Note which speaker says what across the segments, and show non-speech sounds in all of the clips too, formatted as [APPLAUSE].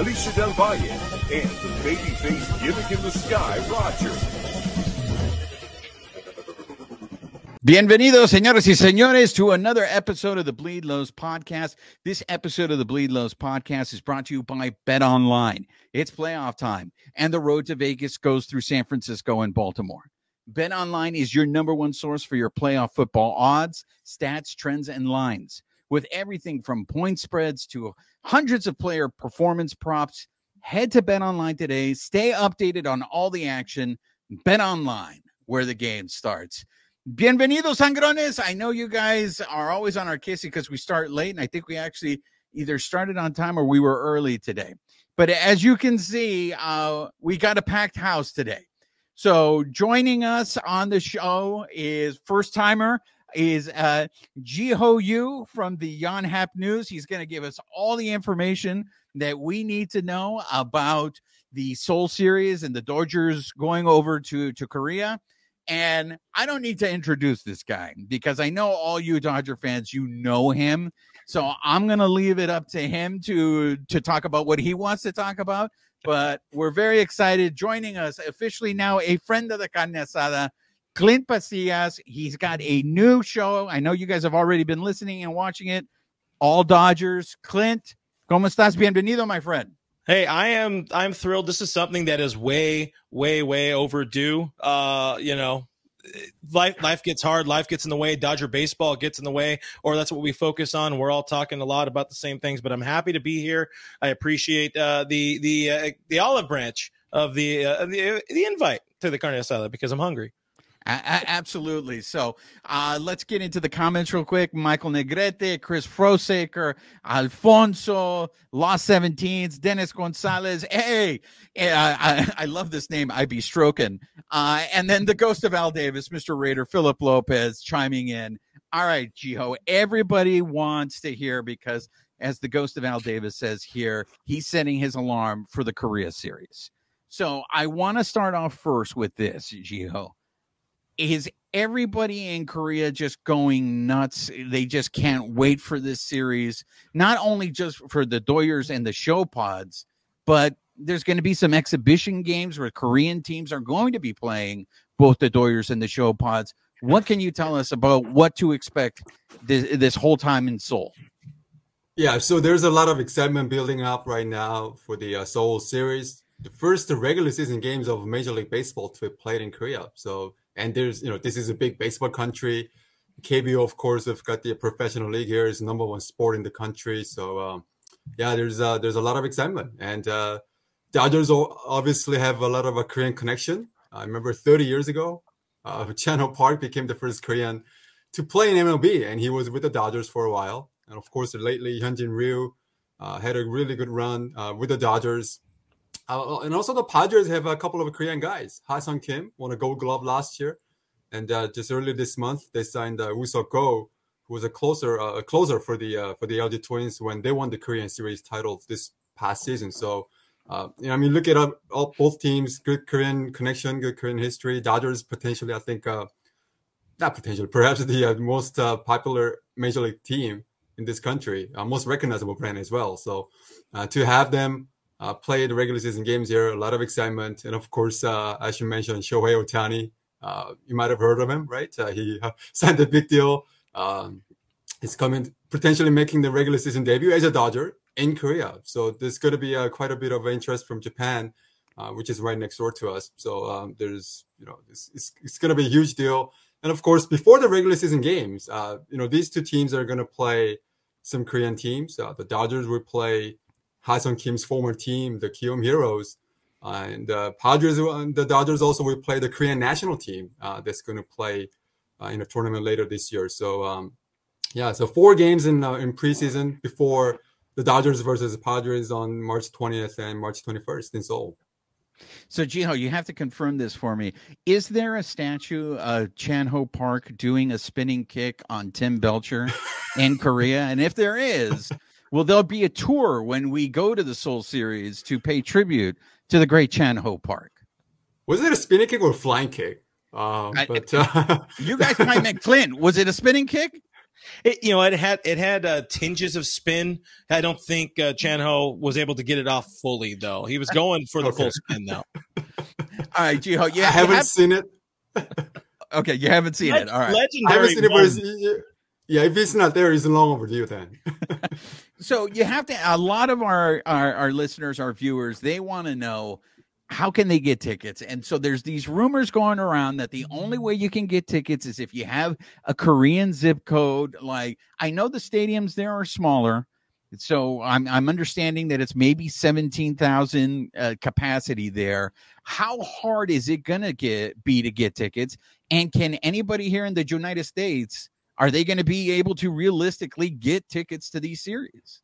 Speaker 1: Alicia Del Valle, and the babyface gimmick in the sky, Roger.
Speaker 2: Bienvenidos, señores y señores, to another episode of the Bleed Lows podcast. This episode of the Bleed Lows podcast is brought to you by Bet Online. It's playoff time, and the road to Vegas goes through San Francisco and Baltimore. Bet Online is your number one source for your playoff football odds, stats, trends, and lines. With everything from point spreads to hundreds of player performance props, head to Bet Online today. Stay updated on all the action. Bet Online, where the game starts. Bienvenidos, sangrones. I know you guys are always on our kissy because we start late, and I think we actually either started on time or we were early today. But as you can see, uh, we got a packed house today. So joining us on the show is first timer is uh Jeeho Yoo from the Yonhap News. He's going to give us all the information that we need to know about the Seoul series and the Dodgers going over to to Korea. And I don't need to introduce this guy because I know all you Dodger fans, you know him. So I'm going to leave it up to him to to talk about what he wants to talk about but we're very excited. Joining us officially now, a friend of the carne asada, Clint Pasillas. He's got a new show. I know you guys have already been listening and watching it. All Dodgers. Clint, ¿cómo estás? Bienvenido, my friend.
Speaker 3: Hey, I am I'm thrilled. This is something that is way, way, way overdue. Uh, you know, life life gets hard, life gets in the way, Dodger baseball gets in the way, or that's what we focus on. We're all talking a lot about the same things, but I'm happy to be here. I appreciate uh, the the uh, the olive branch of the uh, the the invite to the carne asada because I'm hungry.
Speaker 2: Absolutely. So uh, let's get into the comments real quick. Michael Negrete, Chris Frosaker, Alfonso, Lost 17s, Dennis Gonzalez. Hey, uh, I, I love this name. I be stroking. Uh, and then the ghost of Al Davis, Mr. Raider, Philip Lopez chiming in. All right, Jeeho, everybody wants to hear because, as the ghost of Al Davis says here, he's setting his alarm for the Korea series. So I want to start off first with this, Jeeho is everybody in Korea just going nuts? They just can't wait for this series, not only just for the Doyers and the show pods, but there's going to be some exhibition games where Korean teams are going to be playing both the Doyers and the show pods. What can you tell us about what to expect this, this whole time in Seoul?
Speaker 4: Yeah, so there's a lot of excitement building up right now for the uh, Seoul series. The first regular season games of Major League Baseball to be played in Korea. So and there's you know this is a big baseball country. Kbo of course have got the professional league here is number one sport in the country. So um, yeah there's uh, there's a lot of excitement. And uh, dodgers obviously have a lot of a korean connection. I remember 30 years ago uh, [LAUGHS] Chan-Ho park became the first korean to play in mlb and he was with the dodgers for a while. And of course lately hyunjin ryu uh, had a really good run uh, with the dodgers uh, and also the Padres have a couple of Korean guys. Ha-Sung Kim won a Gold Glove last year, and uh, just earlier this month they signed uh, Woo Go, who was a closer uh, a closer for the uh, for the LG Twins when they won the Korean Series title this past season. So. Uh, you know, I mean, look at up all, both teams. Good Korean connection, good Korean history. Dodgers potentially, I think, not potentially, perhaps the most popular major league team in this country, most recognizable brand as well. So, to have them uh, play the regular season games here. A lot of excitement, and of course, uh, as you mentioned, Shohei Ohtani. Uh, you might have heard of him, right? Uh, he [LAUGHS] signed a big deal. Um, he's coming, potentially making the regular season debut as a Dodger in Korea. So there's going to be uh, quite a bit of interest from Japan, uh, which is right next door to us. So um, there's, you know, it's, it's, it's going to be a huge deal. And of course, before the regular season games, you know, these two teams are going to play some Korean teams. the Dodgers will play Ha-Sung Kim's former team, the Kiwoom Heroes. Uh, and the Padres and the Dodgers also will play the Korean national team uh, that's going to play uh, in a tournament later this year. So, um, yeah, so four games in uh, in preseason before the Dodgers versus the Padres on March 20th and March 21st in Seoul.
Speaker 2: So, Jiho, you have to confirm this for me. Is there a statue of Chan Ho Park doing a spinning kick on Tim Belcher in Korea? And if there is, will there be a tour when we go to the Seoul Series to pay tribute to the great Chan Ho Park?
Speaker 4: Was it a spinning kick or a flying kick? Uh,
Speaker 2: I-
Speaker 4: but [LAUGHS] uh,
Speaker 2: You guys might make Clint. Was it a spinning kick?
Speaker 3: It, you know, it had it had uh, tinges of spin. I don't think uh, Chanho was able to get it off fully, though. He was going for the
Speaker 4: Okay.
Speaker 3: full spin, though. [LAUGHS]
Speaker 2: All right, Jiho. Yeah,
Speaker 4: I haven't seen it. [LAUGHS]
Speaker 2: okay, you haven't seen it. All right.
Speaker 4: I
Speaker 3: Legendary.
Speaker 4: haven't seen it, but it's, yeah, if it's not there, it's long overdue then.
Speaker 2: So you have to. A lot of our our, our listeners, our viewers, they want to know how can they get tickets. And so there's these rumors going around that the only way you can get tickets is if you have a Korean zip code. Like I know the stadiums there are smaller. So I'm I'm understanding that it's maybe seventeen thousand uh, capacity there. How hard is it gonna get be to get tickets? And can anybody here in the United States are they going to be able to realistically get tickets to these series?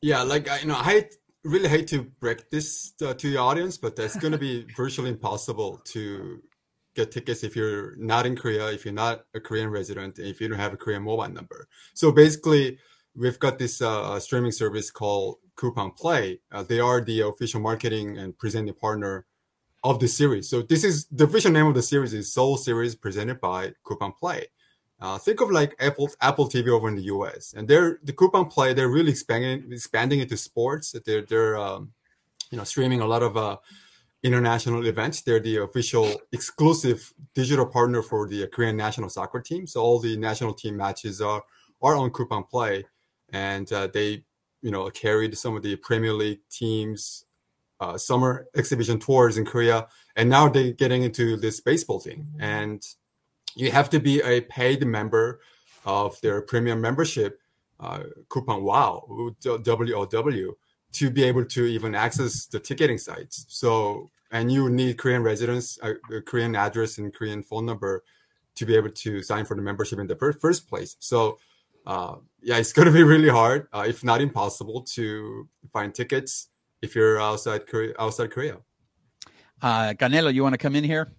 Speaker 4: Yeah, like I, you know, I really hate to break this uh, to the audience, but that's going to be [LAUGHS] virtually impossible to get tickets if you're not in Korea, if you're not a Korean resident, if you don't have a Korean mobile number. So basically, we've got this uh, streaming service called Coupang Play. Uh, they are the official marketing and presenting partner of the series. So this is the official name of the series is Seoul Series presented by Coupang Play. Uh, think of like Apple Apple TV over in the U.S. and they're the Coupang Play. They're really expanding expanding into sports. They're they're um, you know streaming a lot of uh, international events. They're the official exclusive digital partner for the Korean national soccer team. So all the national team matches are are on Coupang Play, and uh, they you know carried some of the Premier League teams. Uh, summer exhibition tours in Korea, and now they're getting into this baseball thing. And you have to be a paid member of their premium membership uh, Coupang wow WOW to be able to even access the ticketing sites. So and you need korean residence a, a korean address and korean phone number to be able to sign for the membership in the fir- first place. So uh, yeah it's [LAUGHS] going to be really hard uh, if not impossible to find tickets if you're outside korea outside korea.
Speaker 2: Uh, Canelo, you want to come in here?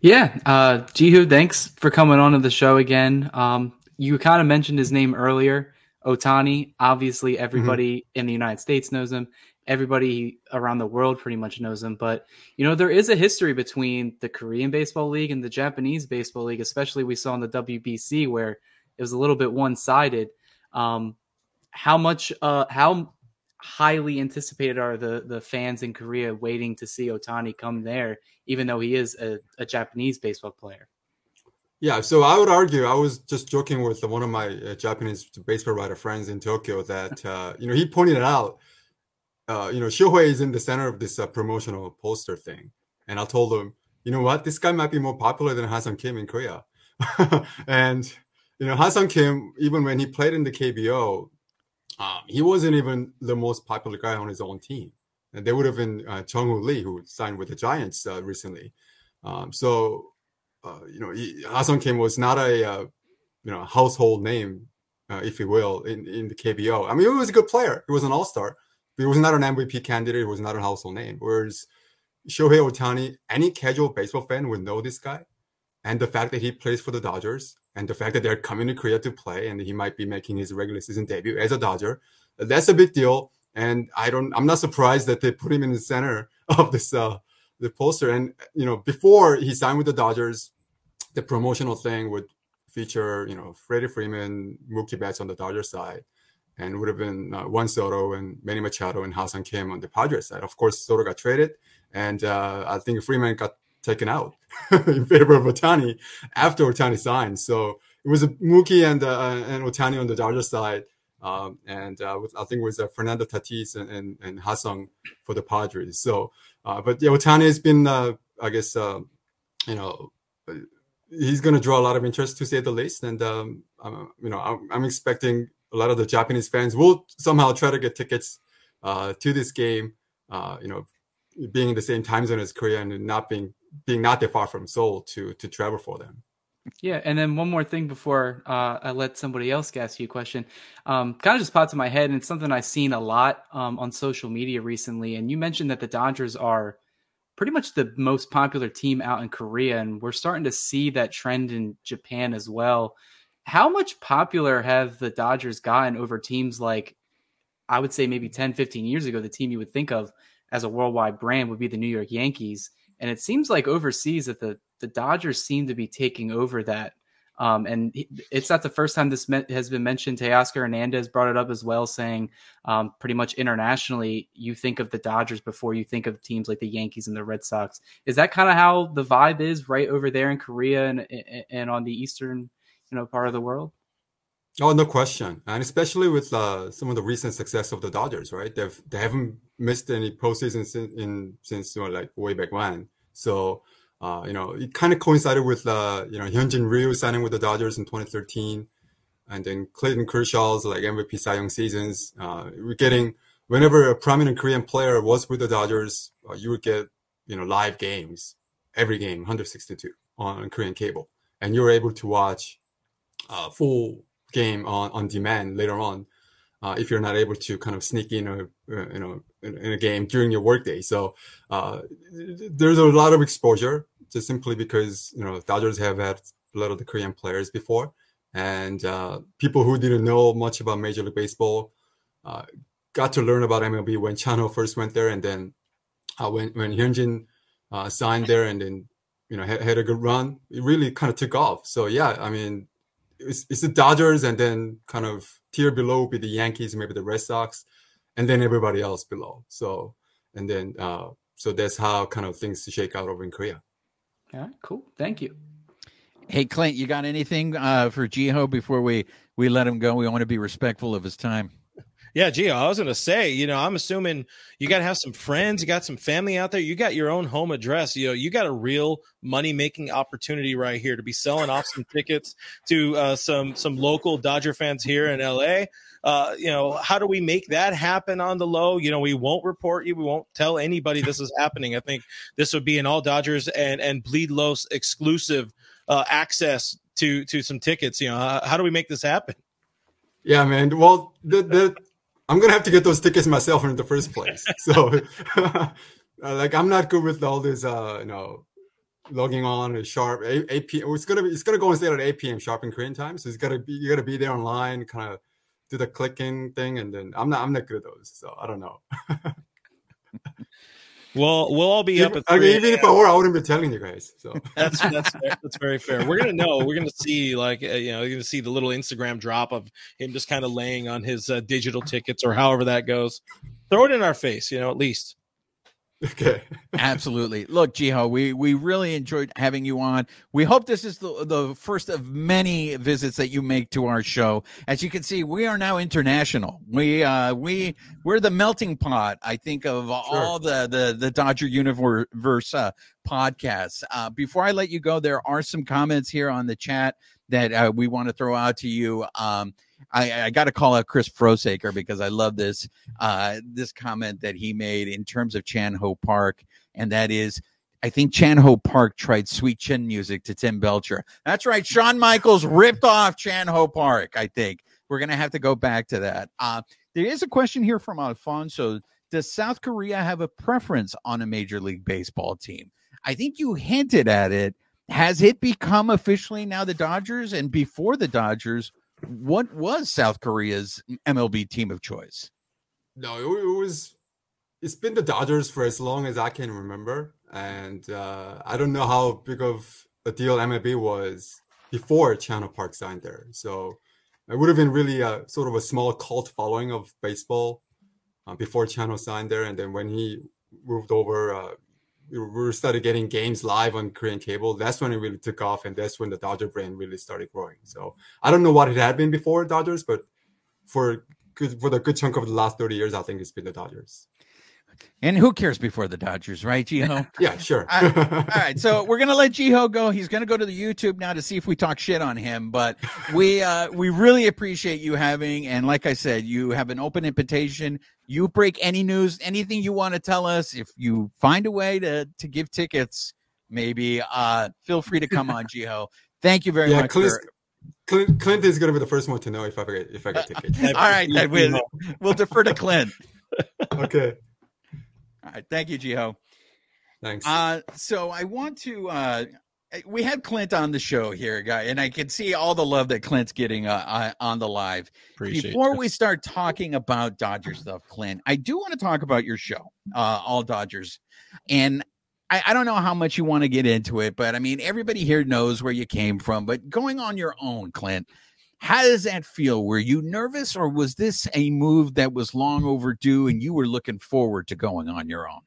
Speaker 5: Yeah, uh, Jeeho, thanks for coming on to the show again. Um, you kind of mentioned his name earlier, Ohtani. Obviously, everybody in the United States knows him. Everybody around the world pretty much knows him. But you know, there is a history between the Korean Baseball League and the Japanese Baseball League, especially we saw in the WBC where it was a little bit one-sided. Um, how much? Uh, how highly anticipated are the the fans in Korea waiting to see Ohtani come there, even though he is a, a Japanese baseball player?
Speaker 4: Yeah, so I would argue. I was just joking with one of my uh, Japanese baseball writer friends in Tokyo that [LAUGHS] uh, you know he pointed out, uh, you know, Shohei is in the center of this uh, promotional poster thing, and I told him, you know what, this guy might be more popular than Ha-Sung Kim in Korea, [LAUGHS] and you know, Ha-Sung Kim, even when he played in the KBO, um, he wasn't even the most popular guy on his own team, and there would have been uh, Woo Lee who signed with the Giants uh, recently, um, so uh, you know, he, Ha-Sung Kim was not a uh, you know household name, uh, if you will, in, in the KBO. I mean, he was a good player. He was an all star. But he was not an MVP candidate. He was not a household name. Whereas Shohei Ohtani, any casual baseball fan would know this guy, and the fact that he plays for the Dodgers, and the fact that they're coming to Korea to play, and he might be making his regular season debut as a Dodger, that's a big deal. And I don't, I'm not surprised that they put him in the center [LAUGHS] of this uh, the poster. And you know, before he signed with the Dodgers, the promotional thing would feature, you know, Freddie Freeman, Mookie Betts on the Dodgers side, and would have been uh, Juan Soto and Manny Machado and Ha-Sung Kim on the Padres side. Of course, Soto got traded, and uh, I think Freeman got taken out [LAUGHS] in favor of Ohtani after Ohtani signed. So it was Mookie and uh, and Ohtani on the Dodgers side. Um, and uh, with, I think it was uh, Fernando Tatis and, and, and Ha-Sung for the Padres. So, uh, but yeah, Otani has been, uh, I guess, uh, you know, he's going to draw a lot of interest to say the least. And, um, uh, you know, I'm, I'm, expecting a lot of the Japanese fans will somehow try to get tickets to this game, you know, being in the same time zone as Korea and not being being not that far from Seoul to to travel for them.
Speaker 5: Yeah, and then one more thing before uh, I let somebody else ask you a question. Um, kind of just popped in my head, and it's something I've seen a lot um, on social media recently. And you mentioned that the Dodgers are pretty much the most popular team out in Korea, and we're starting to see that trend in Japan as well. How much popular have the Dodgers gotten over teams like, I would say maybe 10, 15 years ago, the team you would think of as a worldwide brand would be the New York Yankees. And it seems like overseas that the, the Dodgers seem to be taking over that. Um, and it's not the first time this has been mentioned. Teoscar Hernandez brought it up as well, saying um, pretty much internationally, you think of the Dodgers before you think of teams like the Yankees and the Red Sox. Is that kind of how the vibe is right over there in Korea and and on the eastern, you know, part of the world?
Speaker 4: Oh, no question, and especially with uh, some of the recent success of the Dodgers, right? They've they haven't missed any postseason since in since you know, like way back when. So uh, you know, it kind of coincided with uh, you know Hyunjin Ryu signing with the Dodgers in 2013, and then Clayton Kershaw's like MVP Cy Young seasons. Uh, we're getting whenever a prominent Korean player was with the Dodgers, uh, you would get you know live games every game, 162 on Korean cable, and you were able to watch uh, full game on, on demand later on uh, if you're not able to kind of sneak in a uh, you know in, a game during your workday. So uh, there's a lot of exposure just simply because you know Dodgers have had a lot of the Korean players before, and uh, people who didn't know much about Major League Baseball uh, got to learn about MLB when Chan Ho first went there, and then uh, when when Hyunjin signed there, and then you know had, had a good run. It really kind of took off. So yeah, I mean it's, it's the Dodgers, and then kind of tier below would be the Yankees, maybe the Red Sox, and then everybody else below. So and then uh, so that's how kind of things shake out over in Korea.
Speaker 5: All right, cool. Thank you.
Speaker 2: Hey Clint, you got anything uh, for Jeeho before we we let him go? We want to be respectful of his time.
Speaker 3: Yeah, Gio, I was to say, you know, I'm assuming you got to have some friends, you got some family out there, you got your own home address. You know, you got a real money making opportunity right here to be selling off some tickets to uh, some some local Dodger fans here in LA. Uh, you know, how do we make that happen on the low? You know, we won't report you, we won't tell anybody this is happening. I think this would be an all Dodgers and and Bleed low exclusive uh, access to to some tickets. You know, how, how do we make this happen?
Speaker 4: Yeah, man. Well, the the I'm gonna have to get those tickets myself in the first place. [LAUGHS] So, [LAUGHS] uh, like, I'm not good with all this, uh, you know, logging on at sharp 8, 8 p.m. It's gonna be, it's gonna go instead at 8 p.m. sharp in Korean time. So it's gotta be you gotta be there online, kind of do the clicking thing, and then I'm not I'm not good at those. So I don't know. [LAUGHS]
Speaker 3: Well, we'll all be
Speaker 4: even,
Speaker 3: up.
Speaker 4: I mean, even if I were, I wouldn't be telling you guys. So [LAUGHS]
Speaker 3: that's that's that's very fair. We're gonna know. We're gonna see like uh, you know you're gonna see the little Instagram drop of him just kind of laying on his uh, digital tickets or however that goes. Throw it in our face, you know, at least. [LAUGHS]
Speaker 4: Okay.
Speaker 2: Absolutely. Look, Jeeho, we we really enjoyed having you on. We hope this is the the first of many visits that you make to our show. As you can see, we are now international. We uh we we're the melting pot, I think, of sure. all the the the Dodger Universe uh, podcasts. Uh, before I let you go, there are some comments here on the chat that uh, we want to throw out to you. Um, I, I got to call out Chris Frosaker because I love this uh, this comment that he made in terms of Chan Ho Park, and that is. I think Chan Ho Park tried Sweet Chin music to Tim Belcher. That's right. Shawn Michaels ripped off Chan Ho Park. I think we're going to have to go back to that. Uh, there is a question here from Alfonso. Does South Korea have a preference on a Major League Baseball team? I think you hinted at it. Has it become officially now the Dodgers? And before the Dodgers, what was South Korea's MLB team of choice?
Speaker 4: No, it, was. It's been the Dodgers for as long as I can remember, and uh, I don't know how big of a deal MLB was before Chan Ho Park signed there. So it would have been really a sort of a small cult following of baseball uh, before Chan Ho signed there, and then when he moved over, uh, we started getting games live on Korean cable. That's when it really took off, and that's when the Dodger brand really started growing. So I don't know what it had been before Dodgers, but for for the good chunk of the last thirty years, I think it's been the Dodgers.
Speaker 2: And who cares before the Dodgers, right, Jeeho? [LAUGHS]
Speaker 4: yeah, sure.
Speaker 2: all, right. all right, so we're gonna let Jeeho go. He's gonna go to the YouTube now to see if we talk shit on him. But we uh, we really appreciate you having, and like I said, you have an open invitation. You break any news, anything you want to tell us. If you find a way to to give tickets, maybe uh, feel free to come on, [LAUGHS] Jeeho. Thank you very
Speaker 4: Yeah,
Speaker 2: much.
Speaker 4: Clint,
Speaker 2: for-
Speaker 4: Clint, Clint is going to be the first one to know if I get if I get [LAUGHS] tickets.
Speaker 2: all right, then we'll, we'll defer to Clint.
Speaker 4: okay,
Speaker 2: All right, thank you, Jeeho.
Speaker 4: thanks.
Speaker 2: Uh, so I want to. Uh, we had Clint on the show here, guy, and I can see all the love that Clint's getting uh, uh, on the live.
Speaker 3: Appreciate
Speaker 2: Before
Speaker 3: it.
Speaker 2: we start talking about Dodger stuff, Clint, I do want to talk about your show, uh, All Dodgers, and I, I don't know how much you want to get into it, but I mean, everybody here knows where you came from. But going on your own, Clint, how does that feel? Were you nervous, or was this a move that was long overdue, and you were looking forward to going on your own?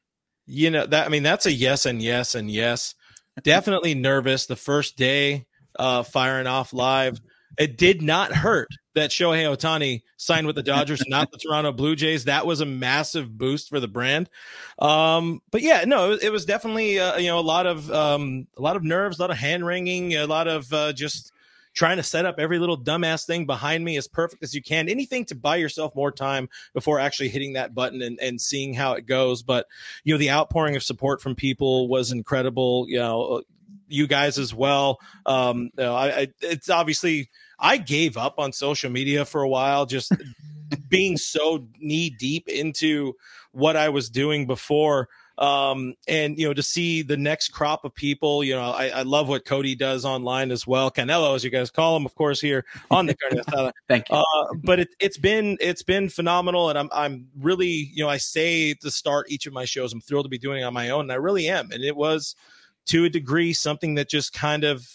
Speaker 3: you know that i mean that's a yes and yes and yes [LAUGHS] definitely nervous the first day uh firing off live it did not hurt that Shohei Ohtani signed with the Dodgers, not the Toronto Blue Jays. That was a massive boost for the brand. Um, but yeah, no, it was, it was definitely uh, you know a lot of um, a lot of nerves, a lot of hand wringing, a lot of uh, just trying to set up every little dumbass thing behind me as perfect as you can. Anything to buy yourself more time before actually hitting that button and, and seeing how it goes. But you know, the outpouring of support from people was incredible. You know, you guys as well. Um, you know, I, I it's obviously I gave up on social media for a while, just [LAUGHS] being so knee deep into what I was doing before. Um, and you know, to see the next crop of people, you know, I, I love what Cody does online as well. Canelo, as you guys call him, of course, here on the [LAUGHS]
Speaker 5: Thank you.
Speaker 3: Uh, but it, it's been it's been phenomenal, and I'm I'm really you know I say to start each of my shows, I'm thrilled to be doing it on my own, and I really am. And it was to a degree something that just kind of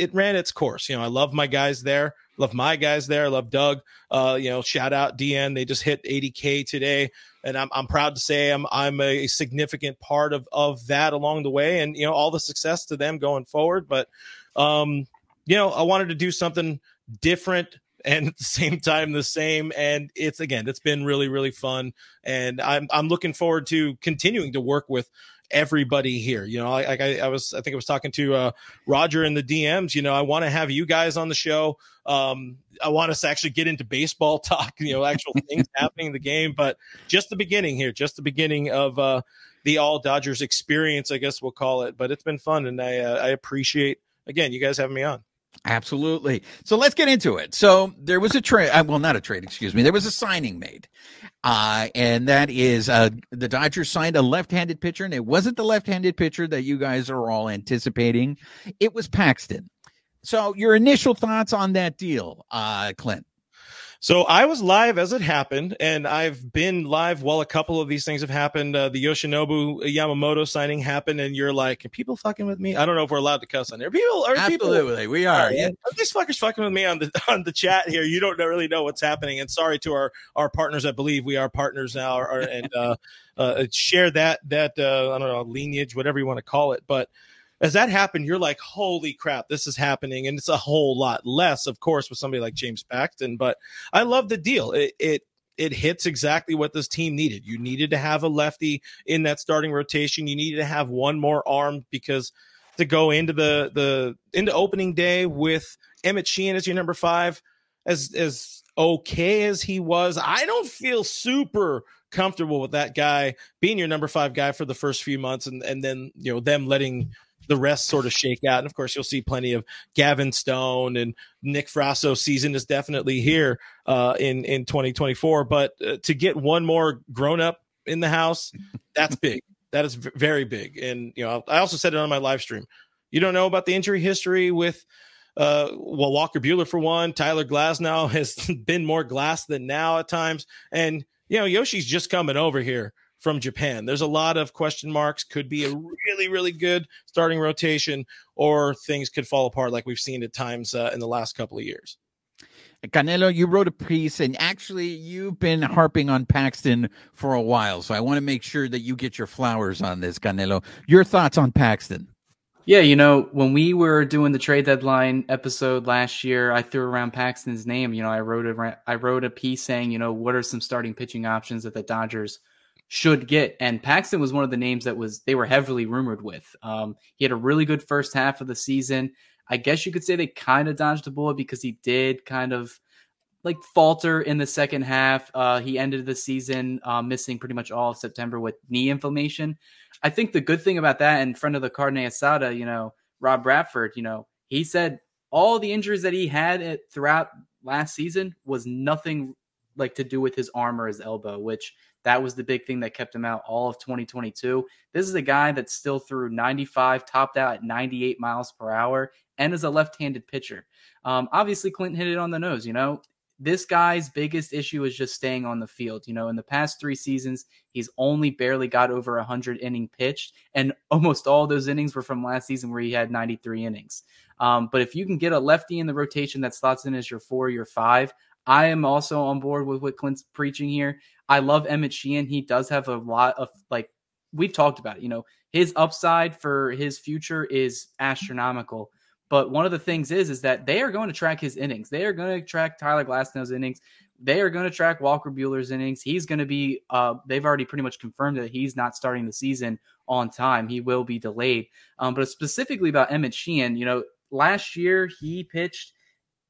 Speaker 3: it ran its course. You know, I love my guys there, love my guys there, I love Doug. Uh, you know, shout out DN, they just hit 80k today, and I'm I'm proud to say I'm I'm a significant part of of that along the way, and you know all the success to them going forward. But um, you know, I wanted to do something different and at the [LAUGHS] same time the same and it's again it's been really really fun and i'm i'm looking forward to continuing to work with everybody here. You know like I, I was i think i was talking to uh roger in the dms you know i want to have you guys on the show. Um i want us to actually get into baseball [LAUGHS] talk you know actual things [LAUGHS] happening in the game but just the beginning here just the beginning of uh the all dodgers experience i guess we'll call it but it's been fun and i uh, i appreciate again you guys having me on
Speaker 2: Absolutely. So let's get into it. So there was a trade, uh, well, not a trade, excuse me. There was a signing made, uh, and that is uh, the Dodgers signed a left-handed pitcher, and it wasn't the left-handed pitcher that you guys are all anticipating. It was Paxton. So your initial thoughts on that deal, uh, Clint?
Speaker 3: So I was live as it happened, and I've been live while a couple of these things have happened. Uh, the Yoshinobu Yamamoto signing happened, and you're like, "Are people fucking with me?" I don't know if we're allowed to cuss on there. People are people.
Speaker 2: Absolutely, we are. Yeah.
Speaker 3: Are these fuckers fucking with me on the [LAUGHS] on the chat here? You don't really know what's happening. And sorry to our our partners. I believe we are partners now, or, or- and uh, [LAUGHS] uh, share that that uh, I don't know lineage, whatever you want to call it, but as that happened, you're like, holy crap, this is happening. And it's a whole lot less, of course, with somebody like James Paxton. But I love the deal. It, it, it hits exactly what this team needed. You needed to have a lefty in that starting rotation. You needed to have one more arm because to go into the the into opening day with Emmett Sheehan as your number five, as as okay as he was, I don't feel super comfortable with that guy being your number five guy for the first few months and and then you know them letting the rest sort of shake out. And of course, you'll see plenty of Gavin Stone and Nick Frasso season is definitely here uh, in in 2024. But uh, to get one more grown up in the house, that's big. [LAUGHS] That is v- very big. And you know, I also said it on my live stream. You don't know about the injury history with. Uh, well, Walker Buehler for one, Tyler Glasnow [LAUGHS] has been more glass than now at times, and you know Yoshi's just coming over here from Japan. There's a lot of question marks. Could be a really, really good starting rotation, or things could fall apart like we've seen at times uh, in the last couple of years.
Speaker 2: Canelo, you wrote a piece, and actually, you've been harping on Paxton for a while. So I want to make sure that you get your flowers on this, Canelo. Your thoughts on Paxton?
Speaker 5: Yeah, you know, when we were doing the trade deadline episode last year, I threw around Paxton's name. You know, I wrote a I wrote a piece saying, you know, what are some starting pitching options that the Dodgers should get, and Paxton was one of the names that was they were heavily rumored with. Um, he had a really good first half of the season. I guess you could say they kind of dodged the bullet because he did kind of like falter in the second half. Uh, he ended the season uh, missing pretty much all of September with knee inflammation. I think the good thing about that, and friend of the Carne Asada, you know, Rob Bradford, you know, he said all the injuries that he had at, throughout last season was nothing like to do with his arm or his elbow, which that was the big thing that kept him out all of 2022. This is a guy that still threw 95, topped out at 98 miles per hour, and is a left-handed pitcher. Um, obviously, Clinton hit it on the nose. You know, this guy's biggest issue is just staying on the field. You know, in the past three seasons, he's only barely got over 100 inning pitched, and [LAUGHS] almost all those innings were from last season where he had 93 innings. Um, but if you can get a lefty in the rotation that slots in as your four, your five, I am also on board with what Clint's preaching here. I love Emmett Sheehan. He does have a lot of like we've talked about it. You know, his upside for his future is astronomical. But one of the things is is that they are going to track his innings. They are going to track Tyler Glasnow's innings. They are going to track Walker Buehler's innings. He's going to be. Uh, they've already pretty much confirmed that he's not starting the season on time. He will be delayed. Um, but specifically about Emmett Sheehan, you know, last year he pitched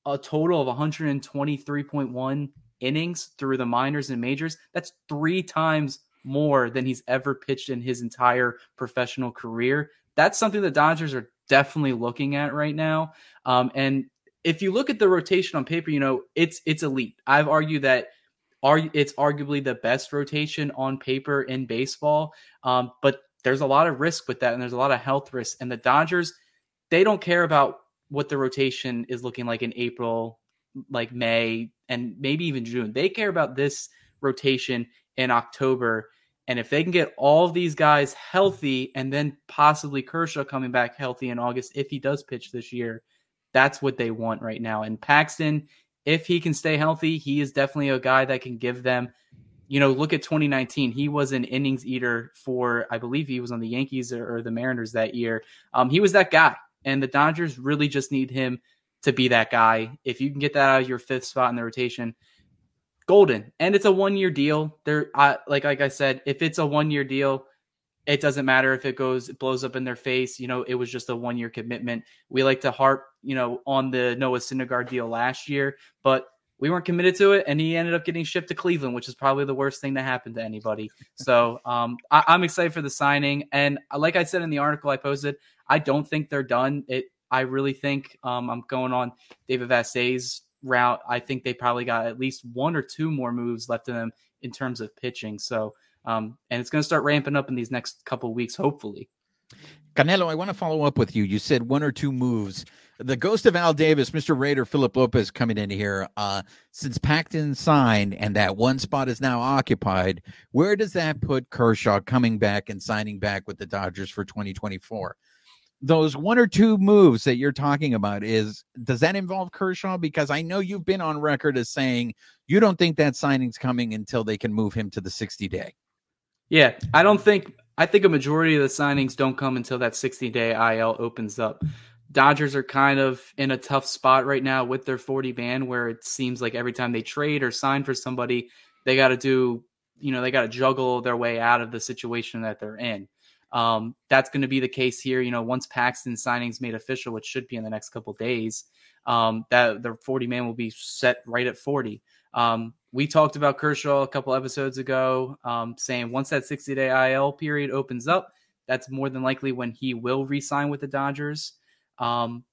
Speaker 5: a total of 123.1 innings through the minors and majors. That's three times more than he's ever pitched in his entire professional career. That's something the Dodgers are definitely looking at right now. Um, and if you look at the rotation on paper, you know it's it's elite. I've argued that it's arguably the best rotation on paper in baseball. Um, but there's a lot of risk with that, and there's a lot of health risk. And the Dodgers, they don't care about what the rotation is looking like in April, like May, and maybe even June. They care about this rotation in October. And if they can get all of these guys healthy and then possibly Kershaw coming back healthy in August, if he does pitch this year, that's what they want right now. And Paxton, if he can stay healthy, he is definitely a guy that can give them, you know, look at 2019. He was an innings eater for, I believe he was on the Yankees or, or the Mariners that year. Um, he was that guy and the Dodgers really just need him to be that guy. If you can get that out of your fifth spot in the rotation, golden. And it's a one year deal. There, like like I said, if it's a one year deal, it doesn't matter if it goes it blows up in their face. You know, it was just a one year commitment. We like to harp, you know, on the Noah Syndergaard deal last year, but we weren't committed to it, and he ended up getting shipped to Cleveland, which is probably the worst thing to happen to anybody. So um, I, I'm excited for the signing, and like I said in the article I posted, I don't think they're done. It. I really think um, I'm going on David Vassegh's route. I think they probably got at least one or two more moves left in them in terms of pitching. So, um, and it's going to start ramping up in these next couple weeks, hopefully.
Speaker 2: Canelo, I want to follow up with you. You said one or two moves. The ghost of Al Davis, Mr. Raider Philip Lopez coming in here. Uh, since Paxton signed and that one spot is now occupied, where does that put Kershaw coming back and signing back with the Dodgers for 2024? Those one or two moves that you're talking about is does that involve Kershaw? Because I know you've been on record as saying you don't think that signing's coming until they can move him to the 60 day.
Speaker 5: Yeah, I don't think I think a majority of the signings don't come until that 60 day IL opens up. Dodgers are kind of in a tough spot right now with their 40 man where it seems like every time they trade or sign for somebody, they got to do, you know, they got to juggle their way out of the situation that they're in. Um, that's going to be the case here. You know, once Paxton signings made official, which should be in the next couple days, um, that the 40 man will be set right at 40. Um, we talked about Kershaw a couple episodes ago, um, saying once that 60 day IL period opens up, that's more than likely when he will re-sign with the Dodgers. Um,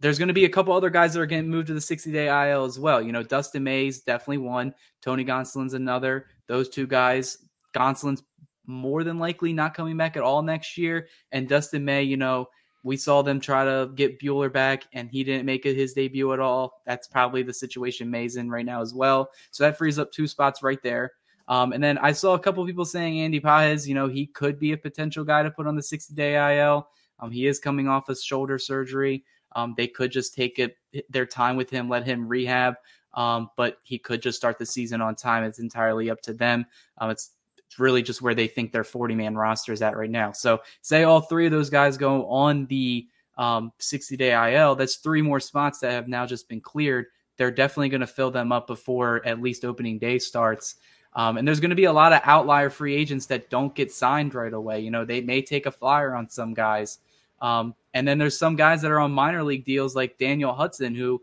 Speaker 5: there's going to be a couple other guys that are getting moved to the 60 day IL as well. You know, Dustin May's definitely one. Tony Gonsolin's another. Those two guys, Gonsolin's more than likely not coming back at all next year. And Dustin May, you know, we saw them try to get Buehler back and he didn't make his debut at all. That's probably the situation May's in right now as well. So that frees up two spots right there. Um, and then I saw a couple people saying Andy Pages, you know, he could be a potential guy to put on the 60 day IL. Um, he is coming off a shoulder surgery. Um, they could just take it their time with him, let him rehab. Um, but he could just start the season on time. It's entirely up to them. Um, it's really just where they think their 40 man roster is at right now. So, say all three of those guys go on the um, 60 day IL, that's three more spots that have now just been cleared. They're definitely going to fill them up before at least opening day starts. Um, and there's going to be a lot of outlier free agents that don't get signed right away. You know, they may take a flyer on some guys. Um, and then there's some guys that are on minor league deals like Daniel Hudson, who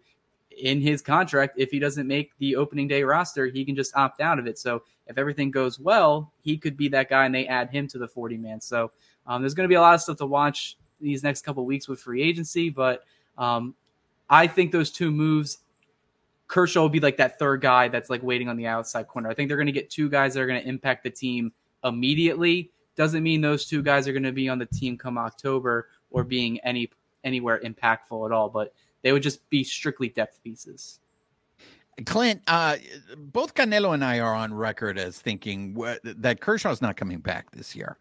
Speaker 5: in his contract, if he doesn't make the opening day roster, he can just opt out of it. So if everything goes well, he could be that guy and they add him to the 40 man. So um, there's going to be a lot of stuff to watch these next couple weeks with free agency, but Um, I think those two moves, Kershaw will be like that third guy that's like waiting on the outside corner. I think they're going to get two guys that are going to impact the team immediately. Doesn't mean those two guys are going to be on the team come October or being any anywhere impactful at all, but they would just be strictly depth pieces.
Speaker 2: Clint, uh, both Canelo and I are on record as thinking wh- that Kershaw's not coming back this year.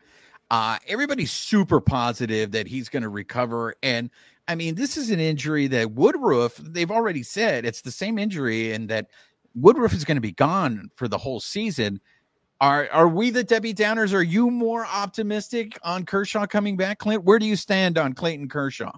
Speaker 2: Uh, everybody's super positive that he's going to recover. And I mean, this is an injury that Woodruff, they've already said it's the same injury and that Woodruff is going to be gone for the whole season. Are are we the Debbie Downers? Are you more optimistic on Kershaw coming back, Clint? Where do you stand on Clayton Kershaw?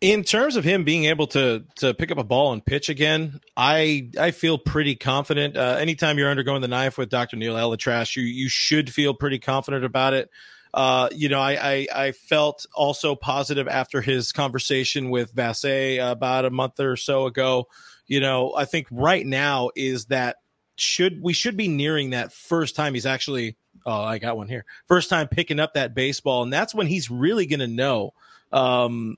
Speaker 3: In terms of him being able to to pick up a ball and pitch again, I I feel pretty confident. Uh, anytime you're undergoing the knife with Dr. Neil ElAttrache, you you should feel pretty confident about it. Uh, you know, I, I, I felt also positive after his conversation with Vassegh about a month or so ago. You know, I think right now is that should we should be nearing that first time he's actually oh I got one here first time picking up that baseball and that's when he's really going to know um,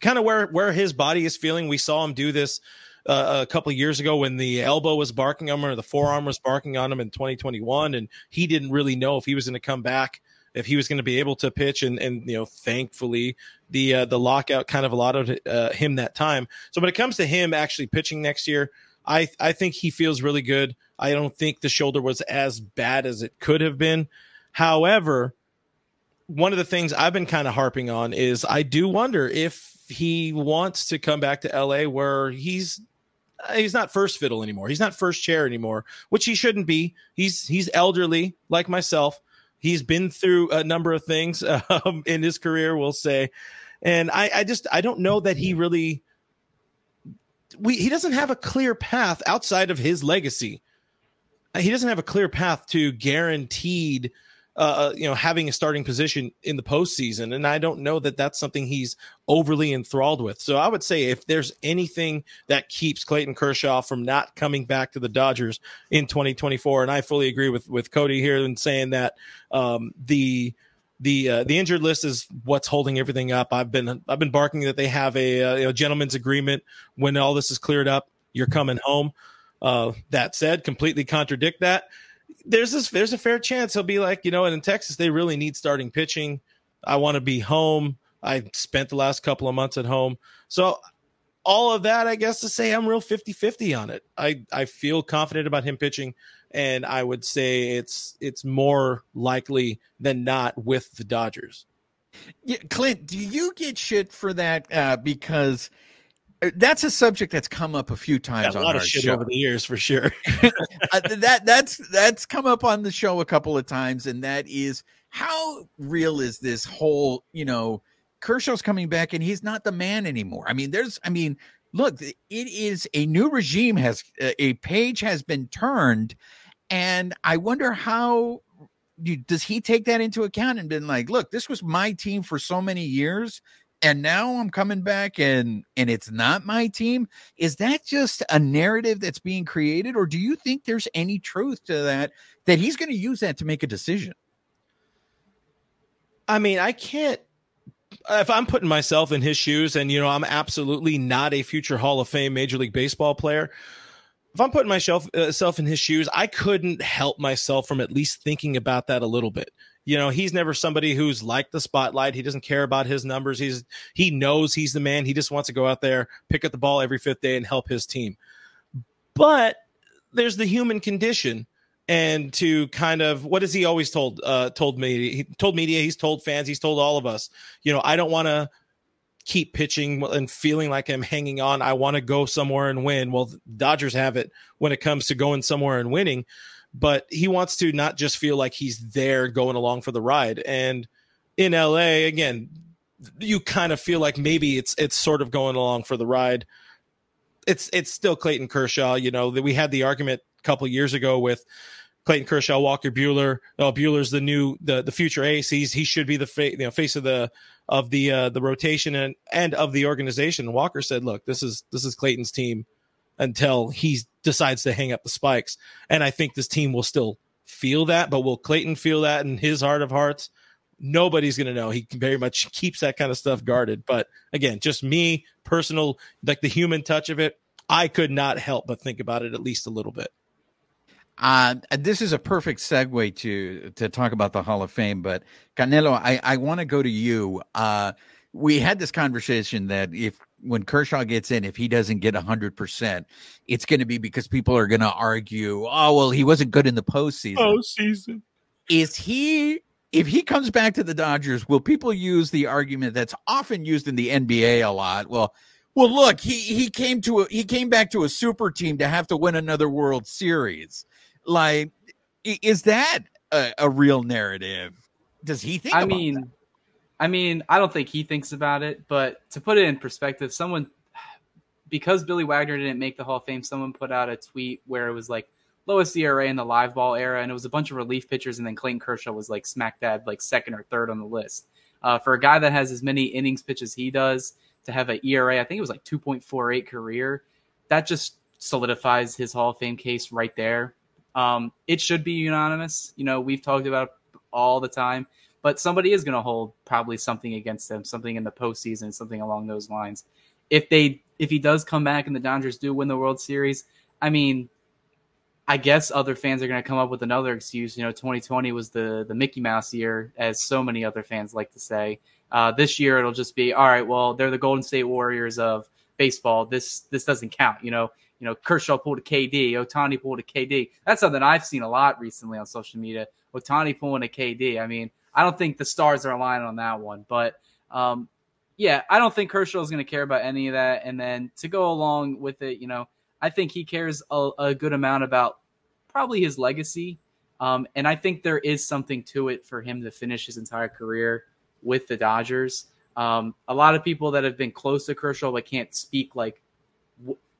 Speaker 3: kind of where where his body is feeling. We saw him do this uh, a couple years ago when the elbow was barking on him or the forearm was barking on him in 2021, and he didn't really know if he was going to come back, if he was going to be able to pitch. And and you know, thankfully the uh, the lockout kind of allowed uh, him that time. So when it comes to him actually pitching next year, I I think he feels really good. I don't think the shoulder was as bad as it could have been. However, one of the things I've been kind of harping on is I do wonder if he wants to come back to LA where he's he's not first fiddle anymore. He's not first chair anymore, which he shouldn't be. He's he's elderly like myself. He's been through a number of things [LAUGHS] um, in his career, we'll say, and I, I just I don't know that he really we he doesn't have a clear path outside of his legacy. He doesn't have a clear path to guaranteed uh, you know, having a starting position in the postseason. And I don't know that that's something he's overly enthralled with. So I would say if there's anything that keeps Clayton Kershaw from not coming back to the Dodgers in 2024, and I fully agree with with Cody here in saying that um, the the uh, the injured list is what's holding everything up. I've been I've been barking that they have a, a uh, gentleman's agreement when all this is cleared up. You're coming home. Uh, that said, completely contradict that there's this there's a fair chance he'll be like, you know, and in Texas they really need starting pitching. I want to be home. I spent the last couple of months at home. So all of that, I guess to say I'm real 50-50 on it. I I feel confident about him pitching and I would say it's it's more likely than not with the Dodgers.
Speaker 2: Yeah, Clint, do you get shit for that uh, because – that's a subject that's come up a few times
Speaker 3: yeah,
Speaker 2: a
Speaker 3: lot of
Speaker 2: shit
Speaker 3: show. over the years for sure. [LAUGHS] [LAUGHS]
Speaker 2: that that's that's come up on the show a couple of times, and that is how real is this whole you know Kershaw's coming back and he's not the man anymore. I mean, there's I mean, look, it is a new regime has a page has been turned, and I wonder how you, does he take that into account and been like, look, this was my team for so many years and now I'm coming back and and it's not my team. Is that just a narrative that's being created or do you think there's any truth to that that he's going to use that to make a decision?
Speaker 3: I mean, I can't if I'm putting myself in his shoes and you know, I'm absolutely not a future Hall of Fame Major League Baseball player. If I'm putting myself uh, in his shoes, I couldn't help myself from at least thinking about that a little bit you know he's never somebody who's like the spotlight. He doesn't care about his numbers. He's he knows he's the man. He just wants to go out there pick up the ball every fifth day and help his team. But there's the human condition and to kind of what has he always told uh told me? He told media he's told fans he's told all of us you know i don't want to keep pitching and feeling like i'm hanging on. I want to go somewhere and win. Well dodgers have it when it comes to going somewhere and winning but he wants to not just feel like he's there going along for the ride. And in LA, again, you kind of feel like maybe it's it's sort of going along for the ride. It's it's still Clayton Kershaw. You know that we had the argument a couple years ago with Clayton Kershaw, Walker Buehler. Oh, Buehler's the new the the future ace. He's he should be the fa- you know face of the of the uh, the rotation and and of the organization. Walker said, "Look, this is this is Clayton's team until he decides to hang up the spikes. And I think this team will still feel that, but will Clayton feel that in his heart of hearts? nobody's going to know. He very much keeps that kind of stuff guarded. But again, just me, personal, like the human touch of it, I could not help but think about it at least a little bit.
Speaker 2: Uh, this is a perfect segue to to talk about the Hall of Fame. But Canelo, I, I want to go to you. Uh, we had this conversation that if when Kershaw gets in, if he doesn't get hundred percent, it's going to be because people are going to argue, oh well, he wasn't good in the postseason.
Speaker 3: Postseason.
Speaker 2: Is he? If he comes back to the Dodgers, will people use the argument that's often used in the NBA a lot? Well, well, look, he he came to a, he came back to a super team to have to win another World Series. Like, is that a, a real narrative? Does he think?
Speaker 5: I mean, that? I mean, I don't think he thinks about it, but to put it in perspective, someone because Billy Wagner didn't make the Hall of Fame, someone put out a tweet where it was like lowest ERA in the live ball era, and it was a bunch of relief pitchers, and then Clayton Kershaw was like smack dab, like second or third on the list. Uh, for a guy that has as many innings pitched as he does, to have an ERA, I think it was like 2.48 career, that just solidifies his Hall of Fame case right there. Um, it should be unanimous. You know, we've talked about all the time, but somebody is going to hold probably something against them, something in the postseason, something along those lines. If they, if he does come back and the Dodgers do win the World Series, I mean, I guess other fans are going to come up with another excuse. You know, 2020 was the the Mickey Mouse year, as so many other fans like to say. Uh, this year, it'll just be all right. Well, they're the Golden State Warriors of baseball. This this doesn't count. You know, you know, Kershaw pulled a KD, Ohtani pulled a KD. That's something I've seen a lot recently on social media. Ohtani pulling a KD. I mean, I don't think the stars are aligning on that one, but um, yeah, I don't think Kershaw is going to care about any of that. And then to go along with it, you know, I think he cares a, a good amount about probably his legacy. Um, and I think there is something to it for him to finish his entire career with the Dodgers. Um, a lot of people that have been close to Kershaw but can't speak like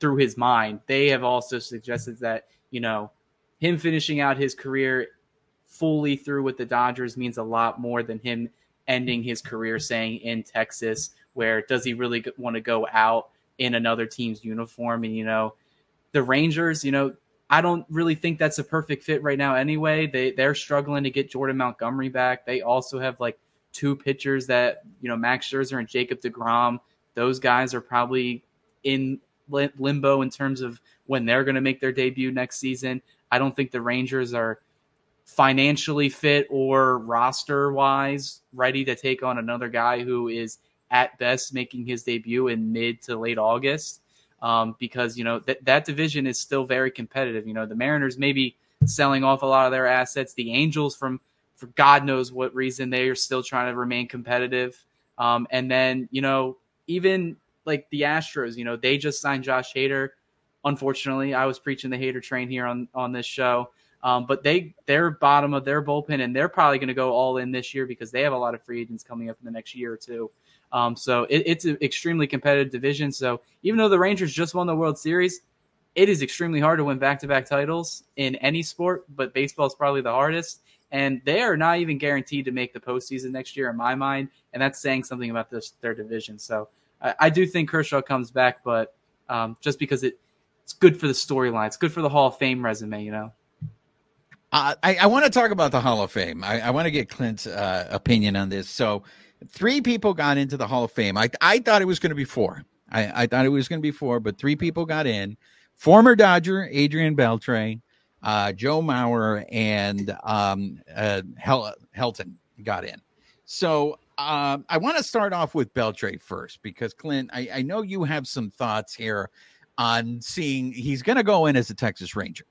Speaker 5: through his mind. They have also suggested that, you know, him finishing out his career fully through with the Dodgers means a lot more than him ending his career saying in Texas, where does he really want to go out in another team's uniform? And, you know, the Rangers, you know, I don't really think that's a perfect fit right now anyway. They they're struggling to get Jordan Montgomery back. They also have like two pitchers that, you know, Max Scherzer and Jacob DeGrom. Those guys are probably in limbo in terms of when they're going to make their debut next season. I don't think the Rangers are financially fit or roster wise ready to take on another guy who is at best making his debut in mid to late August. Um, because you know that that division is still very competitive. You know the Mariners maybe selling off a lot of their assets. The Angels, from for God knows what reason, they are still trying to remain competitive. Um, and then you know even like the Astros, you know, they just signed Josh Hader. Unfortunately, I was preaching the Hader train here on on this show. Um, but they they're bottom of their bullpen, and they're probably going to go all in this year because they have a lot of free agents coming up in the next year or two. Um, so it, it's an extremely competitive division. So even though the Rangers just won the World Series, it is extremely hard to win back to back titles in any sport, but baseball is probably the hardest. And they are not even guaranteed to make the postseason next year, in my mind. And that's saying something about this their division. So I, I do think Kershaw comes back, but um, just because it it's good for the storyline, it's good for the Hall of Fame resume, you know.
Speaker 2: Uh, I, I want to talk about the Hall of Fame. I, I want to get Clint's uh, opinion on this. So, three people got into the Hall of Fame. I, I thought it was going to be four. I, I thought it was going to be four, but three people got in. Former Dodger Adrian Beltre, uh, Joe Mauer, and um, uh, Hel- Helton got in. So um, I want to start off with Beltre first because Clint, I, I know you have some thoughts here on seeing he's going to go in as a Texas Ranger,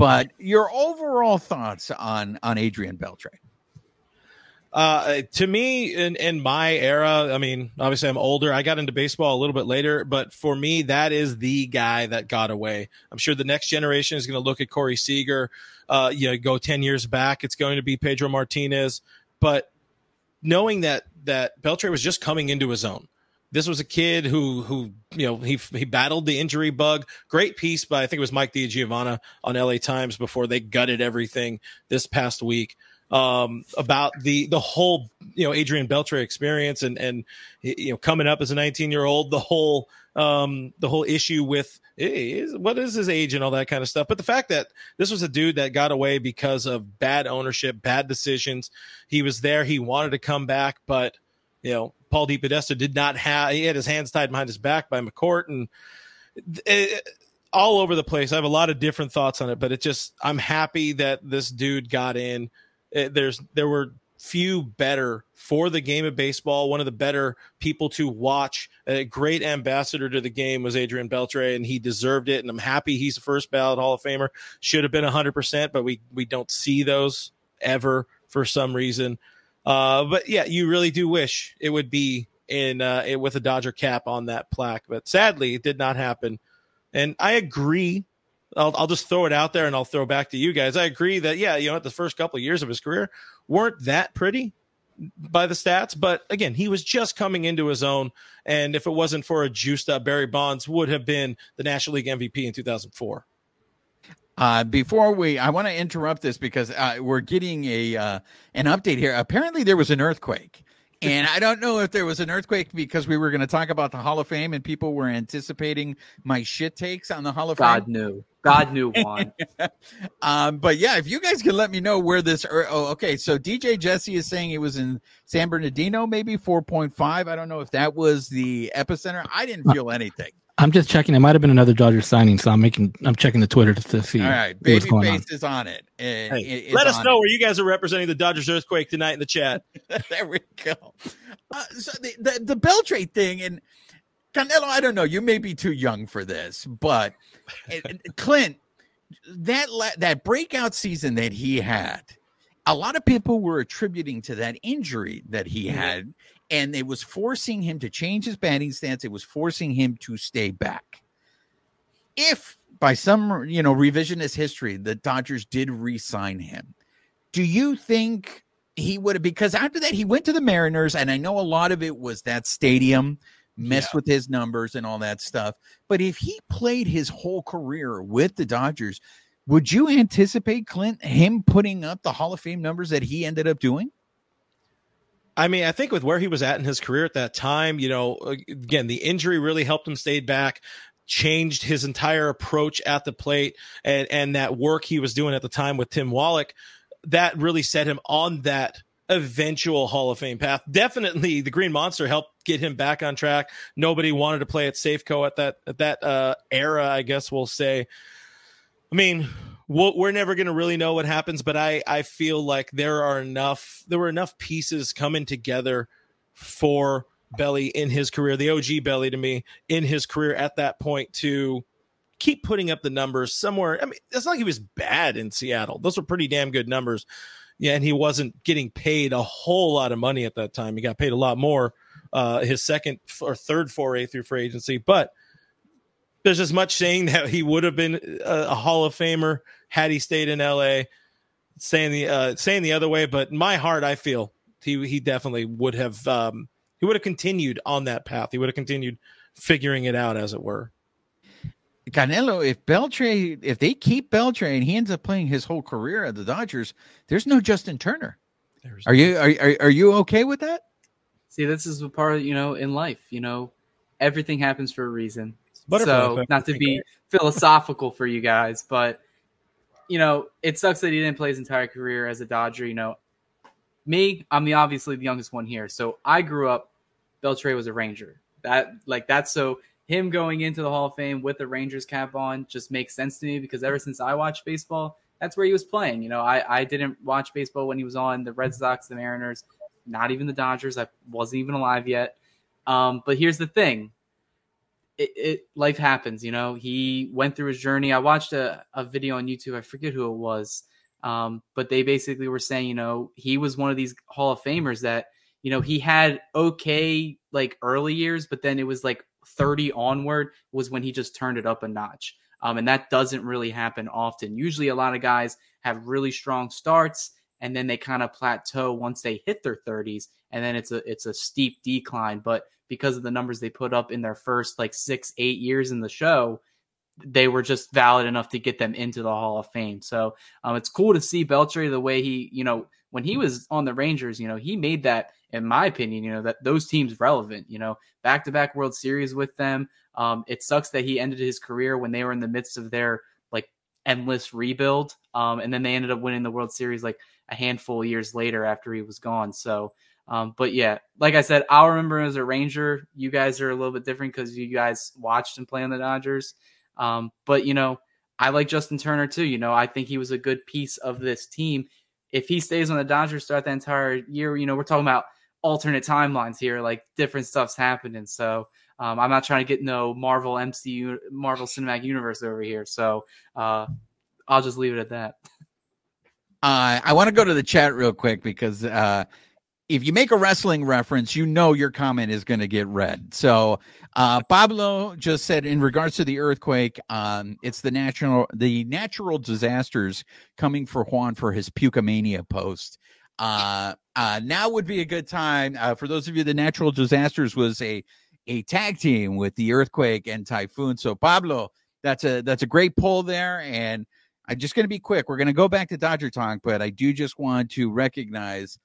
Speaker 2: but your overall thoughts on on Adrian Beltre.
Speaker 3: Uh, to me, in, in my era, I mean, obviously I'm older. I got into baseball a little bit later, but for me, that is the guy that got away. I'm sure the next generation is going to look at Corey Seager. Uh, you know, go 10 years back, it's going to be Pedro Martinez. But knowing that that Beltre was just coming into his own. This was a kid who who you know he he battled the injury bug. Great piece by I think it was Mike DiGiovanna on LA Times before they gutted everything this past week. um, about the the whole you know Adrian Beltre experience and and you know coming up as a 19 year old, the whole um, the whole issue with hey, what is his age and all that kind of stuff. But the fact that this was a dude that got away because of bad ownership, bad decisions. He was there, he wanted to come back, but you know Paul DePodesta did not have he had his hands tied behind his back by McCourt and. It, all over the place. I have a lot of different thoughts on it, but it just I'm happy that this dude got in Eh, there's there were few better for the game of baseball. One of the better people to watch. A great ambassador to the game was Adrian Beltre, and he deserved it. And I'm happy he's the first ballot Hall of Famer. Should have been 100%, but we we don't see those ever for some reason. Uh, but yeah, you really do wish it would be in uh, it, with a Dodger cap on that plaque, but sadly, it did not happen. And I agree I'll, I'll just throw it out there and I'll throw back to you guys. I agree that, yeah, you know, the first couple of years of his career weren't that pretty by the stats, but again, he was just coming into his own. And if it wasn't for a juiced up Barry Bonds, would have been the National League MVP in 2004.
Speaker 2: Uh, before we, I want to interrupt this because uh, we're getting a uh, an update here. Apparently, there was an earthquake and I don't know if there was an earthquake because we were going to talk about the Hall of Fame and people were anticipating my shit takes on the Hall of
Speaker 5: God
Speaker 2: Fame.
Speaker 5: God knew. God knew Juan. [LAUGHS]
Speaker 2: um, but yeah, if you guys can let me know where this. oh, okay. So DJ Jesse is saying it was in San Bernardino, maybe four point five. I don't know if that was the epicenter. I didn't feel anything.
Speaker 6: I'm just checking. It might have been another Dodgers signing, so I'm making. I'm checking the Twitter to, to see.
Speaker 2: All right, Babyface is on it. it,
Speaker 3: hey, let us know it. where you guys are representing the Dodgers earthquake tonight in the chat. [LAUGHS]
Speaker 2: there we go. Uh, so the the, the Beltre thing and Canelo, I don't know. You may be too young for this, but [LAUGHS] Clint, that that breakout season that he had, a lot of people were attributing to that injury that he had, and it was forcing him to change his batting stance. It was forcing him to stay back. If by some you know revisionist history, the Dodgers did re-sign him, do you think he would have? Because after that, he went to the Mariners, and I know a lot of it was that stadium messed yeah. with his numbers and all that stuff. But if he played his whole career with the Dodgers, would you anticipate Clint him putting up the Hall of Fame numbers that he ended up doing?
Speaker 3: I mean, I think with where he was at in his career at that time, you know, again, the injury really helped him stay back, changed his entire approach at the plate, and and that work he was doing at the time with Tim Wallach, that really set him on that eventual Hall of Fame path. Definitely, the Green Monster helped get him back on track. Nobody wanted to play at Safeco at that at that uh, era, I guess we'll say. I mean, we'll, we're never going to really know what happens, but I I feel like there are enough there were enough pieces coming together for Belly in his career, the OG Belly to me in his career at that point to keep putting up the numbers somewhere. I mean, it's not like he was bad in Seattle; those were pretty damn good numbers. Yeah, and he wasn't getting paid a whole lot of money at that time. He got paid a lot more uh, his second or third foray through free agency, but there's as much saying that he would have been a, a Hall of Famer had he stayed in LA. Saying the uh, saying the other way, but in my heart, I feel he he definitely would have um, he would have continued on that path. He would have continued figuring it out, as it were.
Speaker 2: Canelo, if Beltre, if they keep Beltre and he ends up playing his whole career at the Dodgers, there's no Justin Turner. There's are no you are, are are you okay with that?
Speaker 5: See, this is the part you know in life. You know, everything happens for a reason. So, not to be philosophical for you guys, but you know, it sucks that he didn't play his entire career as a Dodger. You know, me, I'm the obviously the youngest one here, so I grew up. Beltre was a Ranger. That like that's so him going into the Hall of Fame with the Rangers cap on just makes sense to me because ever since I watched baseball, that's where he was playing. You know, I I didn't watch baseball when he was on the Red Sox, the Mariners, not even the Dodgers. I wasn't even alive yet. Um, but here's the thing it, it, life happens, you know. He went through his journey. I watched a, a video on YouTube. I forget who it was, um, but they basically were saying, you know, he was one of these Hall of Famers that, you know, he had okay like early years, but then it was like 30 onward was when he just turned it up a notch. Um, and that doesn't really happen often. Usually, a lot of guys have really strong starts and then they kind of plateau once they hit their 30s, and then it's a it's a steep decline. But because of the numbers they put up in their first like six, eight years in the show, they were just valid enough to get them into the Hall of Fame. So um, it's cool to see Beltre the way he, you know, when he was on the Rangers, you know, he made that, in my opinion, you know, that those teams relevant, you know, back to back World Series with them. Um, it sucks that he ended his career when they were in the midst of their like endless rebuild. Um, and then they ended up winning the World Series like a handful of years later after he was gone. So, um, but yeah, like I said, I'll remember as a Ranger. You guys are a little bit different because you guys watched him play on the Dodgers. Um, but you know, I like Justin Turner too. You know, I think he was a good piece of this team. If he stays on the Dodgers throughout the entire year, you know, we're talking about alternate timelines here, like different stuff's happening. So um, I'm not trying to get no Marvel MCU, Marvel Cinematic Universe over here. So uh, I'll just leave it at that.
Speaker 2: Uh, I want to go to the chat real quick because uh, if you make a wrestling reference, you know your comment is going to get read. So uh, Pablo just said in regards to the earthquake, um, it's the natural the natural disasters coming for Juan for his Pucamania post. Uh, uh, now would be a good time uh, for those of you. The natural disasters was a a tag team with the earthquake and typhoon. So Pablo, that's a that's a great pull there, and I'm just going to be quick. We're going to go back to Dodger talk, but I do just want to recognize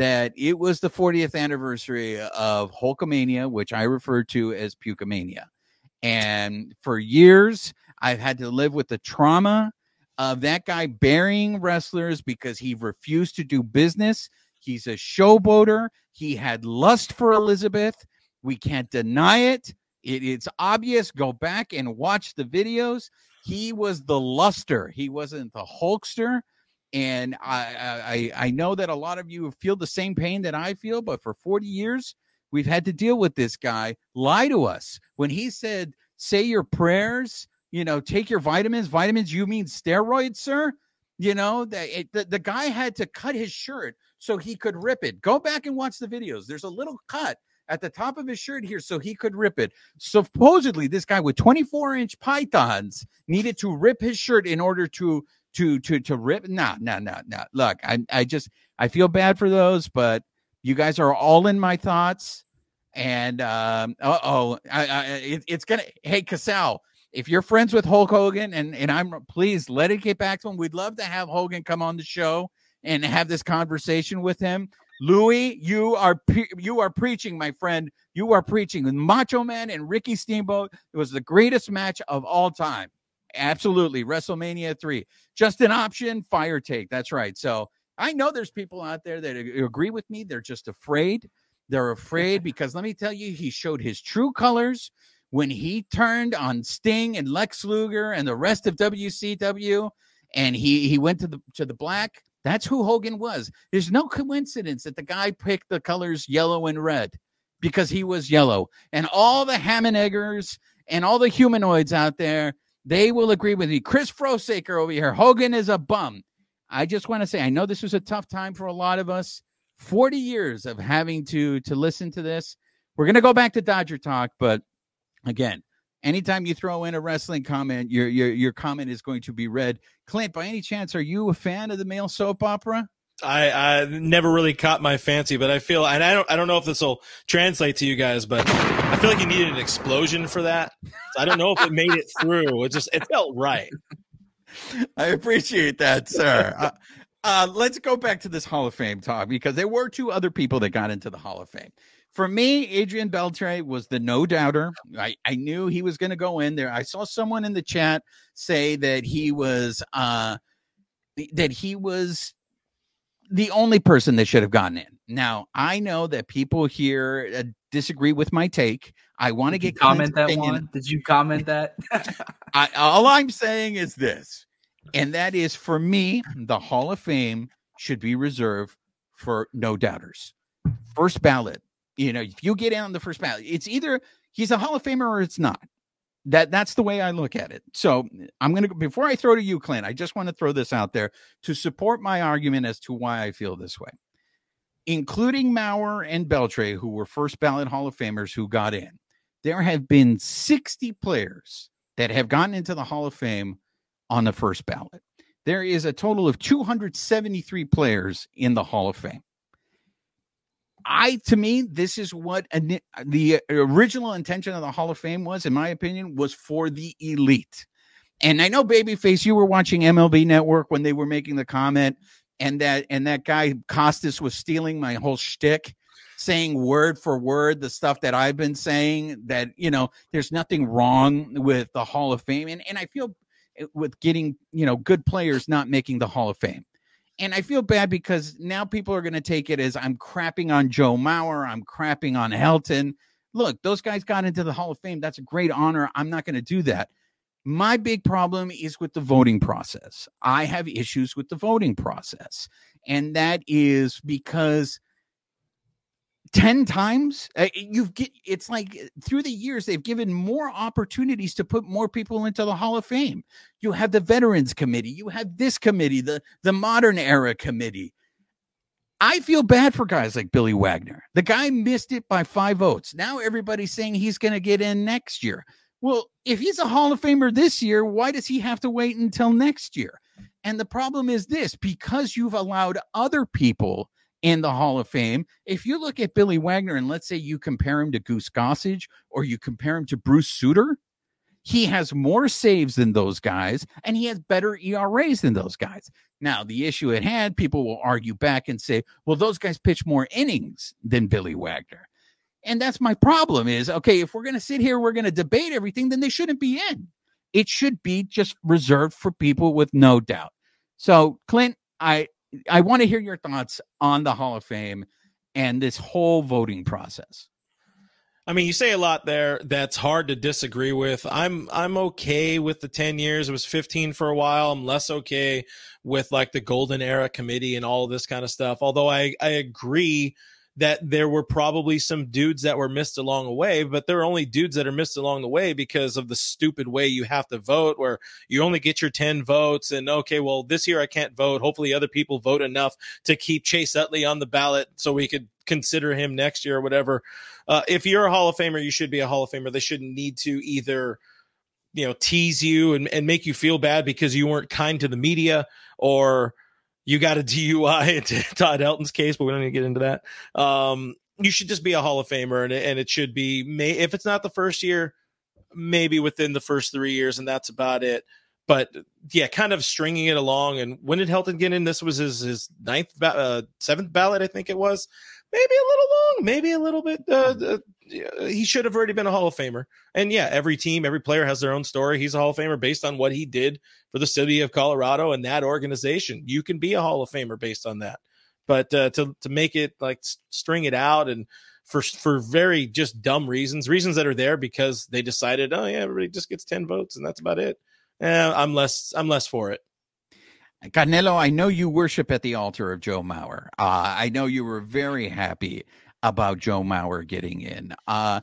Speaker 2: that it was the 40th anniversary of Hulkamania, which I refer to as Pucamania. And for years, I've had to live with the trauma of that guy burying wrestlers because he refused to do business. He's a showboater. He had lust for Elizabeth. We can't deny it. it. It's obvious. Go back and watch the videos. He was the luster. He wasn't the Hulkster. And I, I I know that a lot of you feel the same pain that I feel, but for 40 years, we've had to deal with this guy lie to us. When he said, say your prayers, you know, take your vitamins. Vitamins, you mean steroids, sir? You know, the, the, the guy had to cut his shirt so he could rip it. Go back and watch the videos. There's a little cut at the top of his shirt here so he could rip it. Supposedly, this guy with 24 inch pythons needed to rip his shirt in order to to to to rip. No, no, no, no. Look, I I just I feel bad for those, but you guys are all in my thoughts. And um, uh oh, it, it's gonna. Hey, Casal, if you're friends with Hulk Hogan, and and I'm please let it get back to him. We'd love to have Hogan come on the show and have this conversation with him. Louis, you are pre- you are preaching, my friend. You are preaching. Macho Man and Ricky Steamboat. It was the greatest match of all time. Absolutely. WrestleMania 3. Just an option, fire take. That's right. So I know there's people out there that agree with me. They're just afraid. They're afraid [LAUGHS] because let me tell you, he showed his true colors when he turned on Sting and Lex Luger and the rest of WCW and he he went to the to the black. That's who Hogan was. There's no coincidence that the guy picked the colors yellow and red because he was yellow. And all the Ham Eggers and all the humanoids out there they will agree with me. Chris Frosaker over here. Hogan is a bum. I just want to say, I know this was a tough time for a lot of us. 40 years of having to to listen to this. We're gonna go back to Dodger talk, but again, anytime you throw in a wrestling comment, your your your comment is going to be read. Clint, by any chance, are you a fan of the male soap opera?
Speaker 3: I, I never really caught my fancy, but I feel, and I don't, I don't know if this will translate to you guys, but feel like you needed an explosion for that. I don't know if it made it through. It just, it felt right.
Speaker 2: I appreciate that, sir. uh, uh, let's go back to this Hall of Fame talk because there were two other people that got into the Hall of Fame. For me, Adrian Beltre was the no doubter. I, I knew he was going to go in there. I saw someone in the chat say that he was uh, that he was the only person that should have gotten in. Now, I know that people here uh, disagree with my take. I want to get
Speaker 5: comment that one. Did you comment that? [LAUGHS]
Speaker 2: I, all I'm saying is this, and that is for me, the Hall of Fame should be reserved for no doubters. First ballot. You know, if you get in on the first ballot, it's either he's a Hall of Famer or it's not that that's the way I look at it. So I'm gonna before I throw to you, Clint, I just want to throw this out there to support my argument as to why I feel this way. Including Mauer and Beltre, who were first ballot Hall of Famers who got in, there have been 60 players that have gotten into the Hall of Fame on the first ballot. There is a total of 273 players in the Hall of Fame. I to me, this is what the original intention of the Hall of Fame was, in my opinion, was for the elite. And I know, Babyface, you were watching MLB Network when they were making the comment, and that and that guy Costas was stealing my whole shtick, saying word for word the stuff that I've been saying. That you know, there's nothing wrong with the Hall of Fame, and and I feel eh, with getting you know good players not making the Hall of Fame. And I feel bad because now people are going to take it as I'm crapping on Joe Mauer, I'm crapping on Helton. Look, those guys got into the Hall of Fame. That's a great honor. I'm not going to do that. My big problem is with the voting process. I have issues with the voting process. And that is because 10 times? Uh, you've get it's like uh, through the years they've given more opportunities to put more people into the hall of fame. You have the veterans committee you have this committee the the modern era committee. I feel bad for guys like billy wagner. The guy missed it by five votes. Now everybody's saying he's going to get in next year. Well if he's a hall of famer this year why does he have to wait until next year? And the problem is this because you've allowed other people in the Hall of Fame. If you look at Billy Wagner and let's say you compare him to Goose Gossage or you compare him to Bruce Sutter, he has more saves than those guys and he has better ERAs than those guys. Now, the issue at hand, people will argue back and say, well, those guys pitch more innings than Billy Wagner. And that's my problem is okay, if we're going to sit here, we're going to debate everything, then they shouldn't be in. It should be just reserved for people with no doubt. So, Clint, I I want to hear your thoughts on the Hall of Fame and this whole voting process.
Speaker 3: I mean, you say a lot there that's hard to disagree with. I'm I'm okay with the 10 years. It was 15 for a while. I'm less okay with like the golden era committee and all this kind of stuff. Although I I agree that there were probably some dudes that were missed along the way, but there are only dudes that are missed along the way because of the stupid way you have to vote, where you only get your 10 votes. And okay, well, this year I can't vote. Hopefully, other people vote enough to keep Chase Utley on the ballot so we could consider him next year or whatever. Uh, if you're a Hall of Famer, you should be a Hall of Famer. They shouldn't need to either you know tease you and, and make you feel bad because you weren't kind to the media or you got a DUI [LAUGHS] in Todd Helton's case, but we don't need to get into that. Um, you should just be a Hall of Famer, and, and it should be may if it's not the first year, maybe within the first three years, and that's about it. But yeah, kind of stringing it along. And when did Helton get in? This was his his ninth, uh, seventh ballot, I think it was maybe a little long, maybe a little bit. Uh, uh, he should have already been a Hall of Famer. And yeah, every team, every player has their own story. He's a Hall of Famer based on what he did for the city of Colorado and that organization. You can be a Hall of Famer based on that. But uh, to to make it like string it out and for for very just dumb reasons, reasons that are there because they decided, oh yeah, everybody just gets ten votes and that's about it. Eh, I'm less I'm less for it.
Speaker 2: Canelo, I know you worship at the altar of Joe Mauer. Uh, I know you were very happy about Joe Mauer getting in. Uh,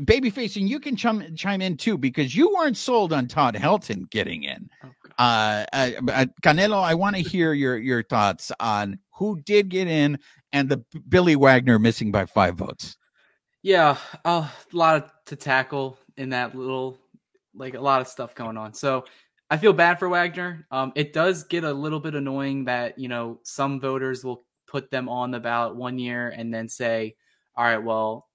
Speaker 2: Babyface, and you can chime, chime in too because you weren't sold on Todd Helton getting in. Oh, uh, uh, uh, Canelo, I want to hear your your thoughts on who did get in and the Billy Wagner missing by five votes.
Speaker 5: Yeah, a lot to tackle in that little, like a lot of stuff going on. So I feel bad for Wagner. Um, it does get a little bit annoying that you know some voters will put them on the ballot one year and then say, "All right, well,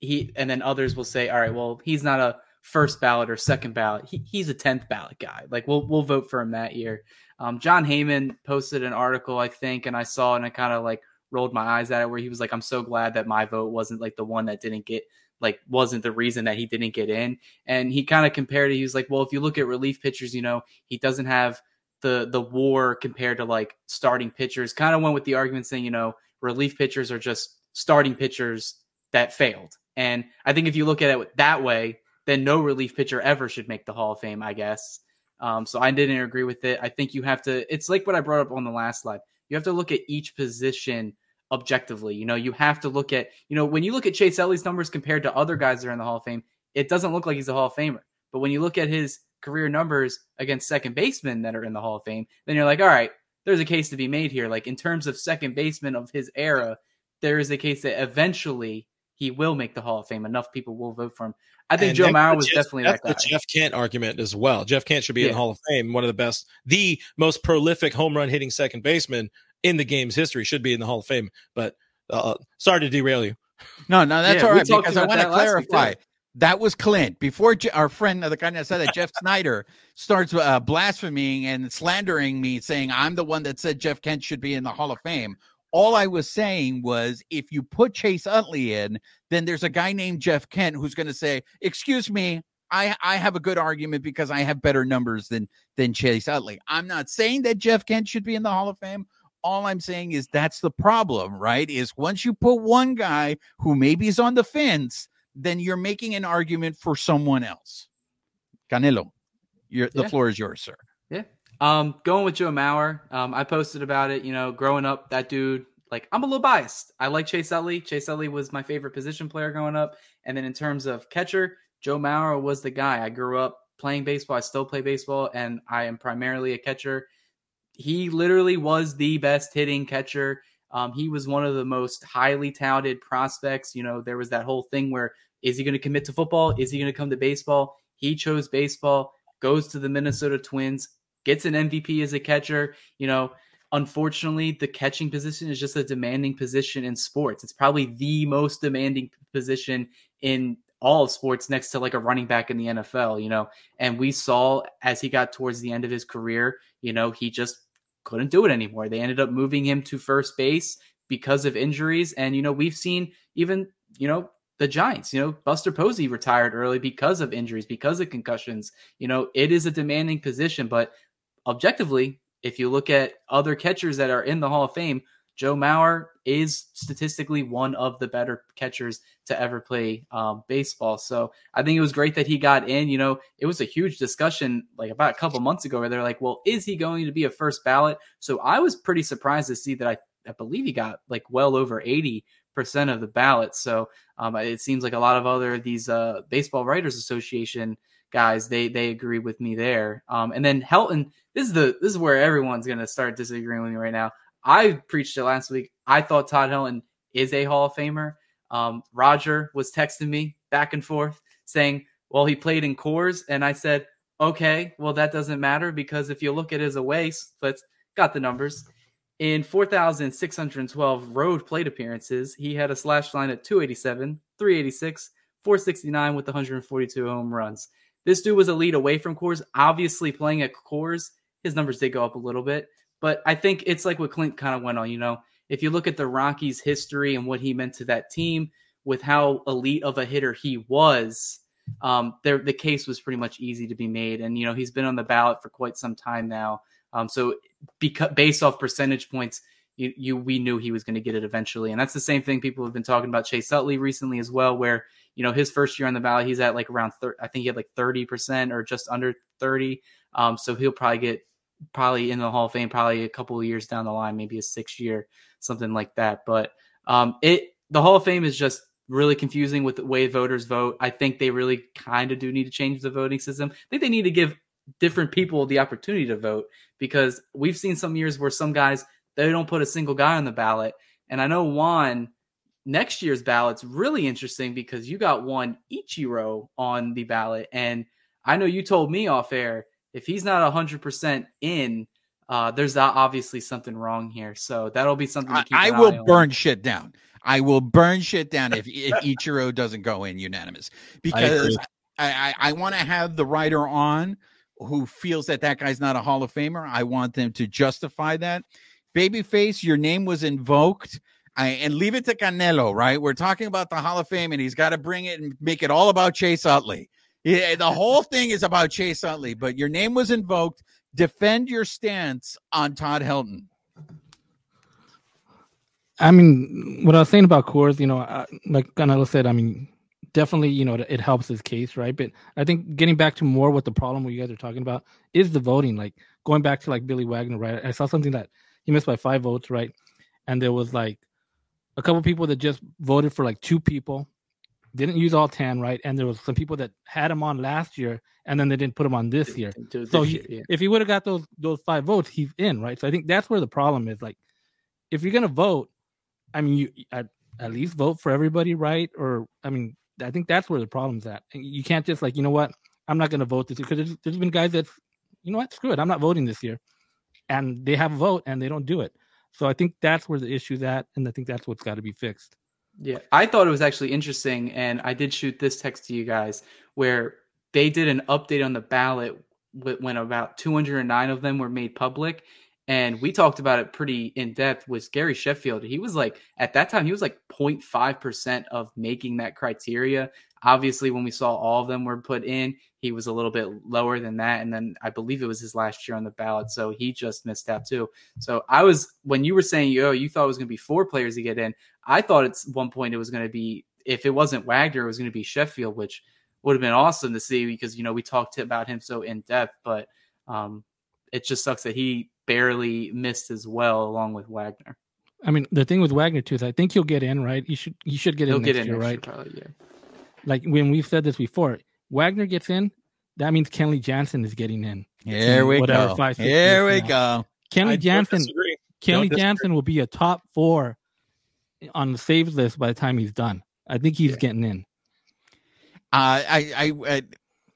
Speaker 5: he," and then others will say, "All right, well, he's not a first ballot or second ballot. He, he's a tenth ballot guy. Like we'll we'll vote for him that year." Um, Jon Heyman posted an article, I think, and I saw and I kind of like rolled my eyes at it where he was like, "I'm so glad that my vote wasn't like the one that didn't get like wasn't the reason that he didn't get in. And he kind of compared it. He was like, well, if you look at relief pitchers, you know, he doesn't have the the WAR compared to like starting pitchers. Kind of went with the argument saying, you know, relief pitchers are just starting pitchers that failed. And I think if you look at it that way, then no relief pitcher ever should make the Hall of Fame, I guess. Um, so I didn't agree with it. I think you have to. It's like what I brought up on the last slide. You have to look at each position objectively. You know, you have to look at, you know, when you look at Chase Utley's numbers compared to other guys that are in the Hall of Fame, it doesn't look like he's a Hall of Famer. But when you look at his career numbers against second basemen that are in the Hall of Fame, then you're like, all right, there's a case to be made here. Like in terms of second baseman of his era, there is a case that eventually he will make the Hall of Fame. Enough people will vote for him. I think and Joe Mauer was
Speaker 3: Jeff,
Speaker 5: definitely
Speaker 3: that's
Speaker 5: that guy.
Speaker 3: the Jeff Kent argument as well. Jeff Kent should be yeah. in the Hall of Fame. One of the best, the most prolific home run hitting second baseman in the game's history should be in the Hall of Fame. But uh, sorry to derail you.
Speaker 2: No, no, that's yeah, all right because I want to clarify. That was Clint. Before Je- our friend, the guy that said that, Jeff Snyder, starts uh, blaspheming and slandering me, saying I'm the one that said Jeff Kent should be in the Hall of Fame. All I was saying was if you put Chase Utley in, then there's a guy named Jeff Kent who's going to say, "Excuse me, I I have a good argument because I have better numbers than than Chase Utley." I'm not saying that Jeff Kent should be in the Hall of Fame. All I'm saying is that's the problem, right? Is once you put one guy who maybe is on the fence, then you're making an argument for someone else. Canelo, the
Speaker 5: Yeah.
Speaker 2: floor is yours, sir. Yeah.
Speaker 5: Um, going with Joe Mauer. Um, I posted about it. You know, growing up, that dude. Like, I'm a little biased. I like Chase Utley. Chase Utley was my favorite position player growing up. And then in terms of catcher, Joe Mauer was the guy. I grew up playing baseball. I still play baseball, and I am primarily a catcher. He literally was the best hitting catcher. Um, he was one of the most highly touted prospects. You know, there was that whole thing where is he going to commit to football? Is he going to come to baseball? He chose baseball, goes to the Minnesota Twins, gets an MVP as a catcher. You know, unfortunately, the catching position is just a demanding position in sports. It's probably the most demanding position in all of sports next to like a running back in the NFL, you know. And we saw as he got towards the end of his career, you know, he just couldn't do it anymore. They ended up moving him to first base because of injuries. And, you know, we've seen even, you know, the Giants, you know, Buster Posey retired early because of injuries, because of concussions. You know, it is a demanding position, but objectively, if you look at other catchers that are in the Hall of Fame, Joe Mauer is statistically one of the better catchers to ever play um, baseball. So I think it was great that he got in. You know, it was a huge discussion like about a couple months ago where they're like, well, is he going to be a first ballot? So I was pretty surprised to see that I, I believe he got like well over 80% of the ballot. So um, it seems like a lot of other these uh, Baseball Writers Association guys they they agree with me there. Um, and then Helton, this is the this is where everyone's gonna start disagreeing with me right now. I preached it last week. I thought Todd Helton is a Hall of Famer. Um, Roger was texting me back and forth saying, "Well, he played in Coors," and I said, "Okay, well that doesn't matter because if you look at his away splits, got the numbers." In 4,612 road plate appearances, he had a slash line at 287, 386, 469 with 142 home runs. This dude was a lead away from Coors. Obviously, playing at Coors, his numbers did go up a little bit. But I think it's like what Clint kind of went on. You know, if you look at the Rockies' history and what he meant to that team, with how elite of a hitter he was, um, there the case was pretty much easy to be made. And you know, he's been on the ballot for quite some time now. Um, so because based off percentage points, you, you we knew he was going to get it eventually. And that's the same thing people have been talking about Chase Utley recently as well, where you know his first year on the ballot, he's at like around thir- I think he had like thirty percent or just under thirty. Um, so he'll probably get probably in the Hall of Fame probably a couple of years down the line, maybe a sixth year, something like that. But um, it the Hall of Fame is just really confusing with the way voters vote. I think they really kind of do need to change the voting system. I think they need to give different people the opportunity to vote because we've seen some years where some guys they don't put a single guy on the ballot. And I know Juan next year's ballot's really interesting because you got one Ichiro on the ballot. And I know you told me off air if he's not 100% in, uh, there's obviously something wrong here. So that'll be something to keep
Speaker 2: I, I
Speaker 5: an
Speaker 2: will
Speaker 5: eye on.
Speaker 2: burn shit down. I will burn shit down if if [LAUGHS] Ichiro doesn't go in unanimous because I I, I want to have the writer on who feels that that guy's not a Hall of Famer. I want them to justify that. Babyface, your name was invoked. I, and leave it to Canelo, right? We're talking about the Hall of Fame, and he's got to bring it and make it all about Chase Utley. Yeah, the whole thing is about Chase Utley, but your name was invoked. Defend your stance on Todd Helton.
Speaker 6: I mean, what I was saying about Coors, you know, I, like Canelo said, I mean, definitely, you know, it helps his case, right? But I think getting back to more what the problem what you guys are talking about is the voting. Like going back to like Billy Wagner, right? I saw something that he missed by five votes, right? And there was like a couple people that just voted for like two people, didn't use all ten, right? And there was some people that had him on last year, and then they didn't put him on this year.
Speaker 5: It
Speaker 6: So
Speaker 5: this
Speaker 6: he,
Speaker 5: year, yeah.
Speaker 6: if he would have got those those five votes, he's in, right? So I think that's where the problem is. Like, if you're gonna vote, I mean, you at, at least vote for everybody, right? Or I mean, I think that's where the problem's at. You can't just like, you know what, I'm not gonna vote this year. because there's, there's been guys that, you know what, screw it, I'm not voting this year, and they have a vote and they don't do it. So I think that's where the issue's at, and I think that's what's got to be fixed.
Speaker 5: Yeah, I thought it was actually interesting, and I did shoot this text to you guys where they did an update on the ballot when about 209 of them were made public, and we talked about it pretty in depth. Was Gary Sheffield? He was like at that time he was like 0.5 percent of making that criteria. Obviously, when we saw all of them were put in, he was a little bit lower than that. And then I believe it was his last year on the ballot, so he just missed out too. So I was when you were saying, "Yo, you thought it was going to be four players to get in," I thought at one point it was going to be if it wasn't Wagner, it was going to be Sheffield, which would have been awesome to see because you know we talked about him so in depth, but um, it just sucks that he barely missed as well along with Wagner.
Speaker 6: I mean, the thing with Wagner too is I think he'll get in, right? You should you should get
Speaker 5: He'll
Speaker 6: in
Speaker 5: get
Speaker 6: next
Speaker 5: in
Speaker 6: year,
Speaker 5: next
Speaker 6: right?
Speaker 5: year, probably, yeah.
Speaker 6: Like when we've said this before, Wagner gets in, that means Kenley Jansen is getting in.
Speaker 2: Here we
Speaker 6: Whatever,
Speaker 2: go.
Speaker 6: five, six
Speaker 2: Here we
Speaker 6: from
Speaker 2: go.
Speaker 6: Kenley
Speaker 3: I
Speaker 6: Jansen,
Speaker 3: disagree.
Speaker 6: Kenley. Jansen will be a top four on the saves list by the time he's done. I think he's
Speaker 5: Yeah.
Speaker 6: getting in.
Speaker 2: Uh, I I I,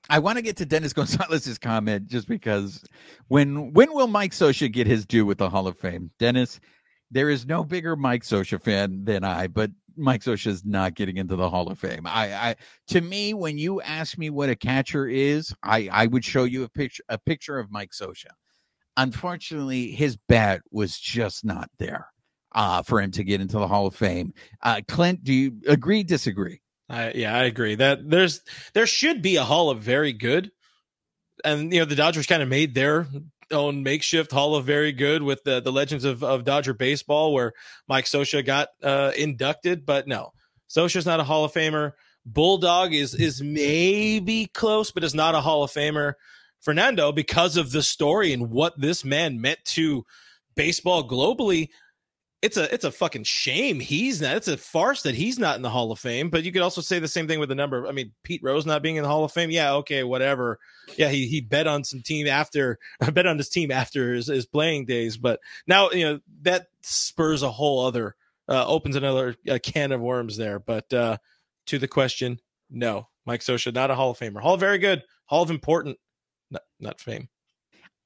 Speaker 2: I want to get to Dennis [LAUGHS] Gonzalez's comment just because when when will Mike Scioscia get his due with the Hall of Fame? Dennis, there is no bigger Mike Scioscia fan than I, but Mike Scioscia is not getting into the Hall of Fame. I, I to me, when you ask me what a catcher is, I I would show you a picture a picture of Mike Scioscia. Unfortunately, his bat was just not there uh, for him to get into the Hall of Fame. Uh, Clint, do you agree? Disagree?
Speaker 3: I, yeah, I agree that there's there should be a Hall of Very Good, and you know the Dodgers kind of made their own makeshift Hall of Very Good with the the Legends of, of Dodger baseball, where Mike Scioscia got uh, inducted, but no, Scioscia's not a Hall of Famer. Bulldog is is maybe close, but is not a Hall of Famer. Fernando, because of the story and what this man meant to baseball globally, it's a it's a fucking shame he's not. It's a farce that he's not in the Hall of Fame. But you could also say the same thing with the number. I mean, Pete Rose not being in the Hall of Fame. Yeah, okay, whatever. Yeah, he he bet on some team after [LAUGHS] bet on his team after his, his playing days. But now you know that spurs a whole other uh, opens another uh, can of worms there. But uh, to the question, no, Mike Scioscia not a Hall of Famer. Hall very good. Hall of important, not not fame.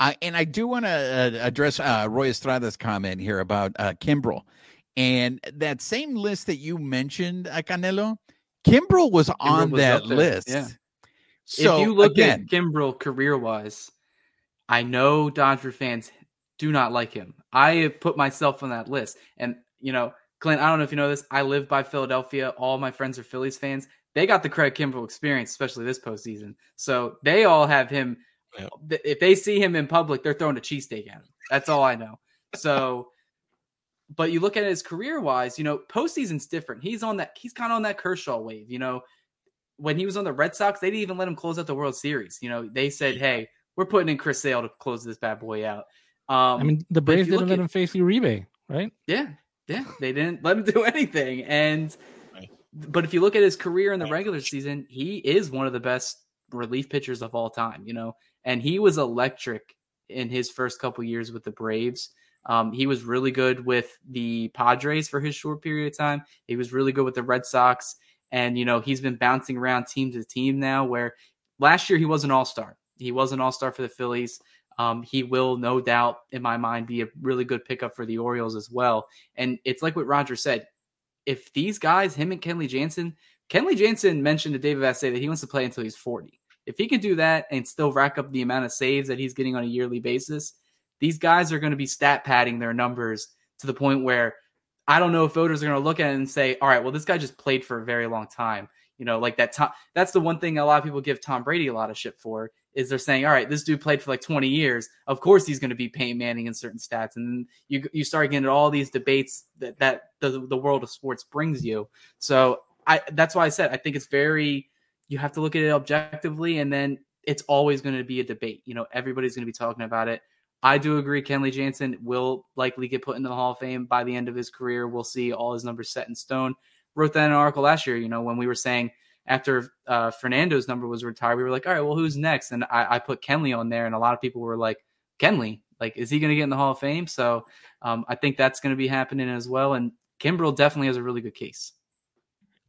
Speaker 2: I, and I do want to uh, address uh, Roy Estrada's comment here about uh, Kimbrel. And that same list that you mentioned, uh, Canelo, Kimbrel was on
Speaker 5: was
Speaker 2: that list.
Speaker 5: yeah.
Speaker 2: So
Speaker 5: if you look
Speaker 2: again,
Speaker 5: at Kimbrel career wise, I know Dodger fans do not like him. I have put myself on that list. And, you know, Clint, I don't know if you know this. I live by Philadelphia. All my friends are Phillies fans. They got the Craig Kimbrel experience, especially this postseason. So they all have him. Th- If they see him in public, they're throwing a cheesesteak at him. That's all I know. So, [LAUGHS] but you look at his career wise, you know, postseason's different. He's on that, he's kind of on that Kershaw wave, you know when he was on the Red Sox, they didn't even let him close out the World Series. You know, they said, "Hey, we're putting in Chris Sale to close this bad boy out." Um,
Speaker 6: I mean, the Braves didn't let
Speaker 5: at-
Speaker 6: him face Uribe, right?
Speaker 5: yeah, yeah, they didn't let him do [LAUGHS] anything. And but if you look at his career in the regular season, he is one of the best relief pitchers of all time. You know, and he was electric in his first couple years with the Braves. Um, he was really good with the Padres for his short period of time. He was really good with the Red Sox. And, you know, he's been bouncing around team to team now, where last year he was an all star. He was an all star for the Phillies. Um, he will, no doubt, in my mind, be a really good pickup for the Orioles as well. And it's like what Roger said. If these guys, him and Kenley Jansen, Kenley Jansen mentioned to David Vassegh that he wants to play until he's 40. If he can do that and still rack up the amount of saves that he's getting on a yearly basis, these guys are going to be stat padding their numbers to the point where I don't know if voters are going to look at it and say, all right, well, this guy just played for a very long time. You know, like that. Tom, that's the one thing a lot of people give Tom Brady a lot of shit for is they're saying, all right, this dude played for like 20 years. Of course, he's going to be Peyton Manning in certain stats. And you you start getting all these debates that that the, the world of sports brings you. So I that's why I said I think it's very you have to look at it objectively, and then it's always going to be a debate. You know, everybody's going to be talking about it. I do agree. Kenley Jansen will likely get put into the Hall of Fame by the end of his career. We'll see all his numbers set in stone. Wrote that in an article last year. You know, when we were saying after uh, Fernando's number was retired, we were like, all right, well, who's next? And I, I put Kenley on there, and a lot of people were like, Kenley, like, is he going to get in the Hall of Fame? So um, I think that's going to be happening as well. And Kimbrel definitely has a really good case.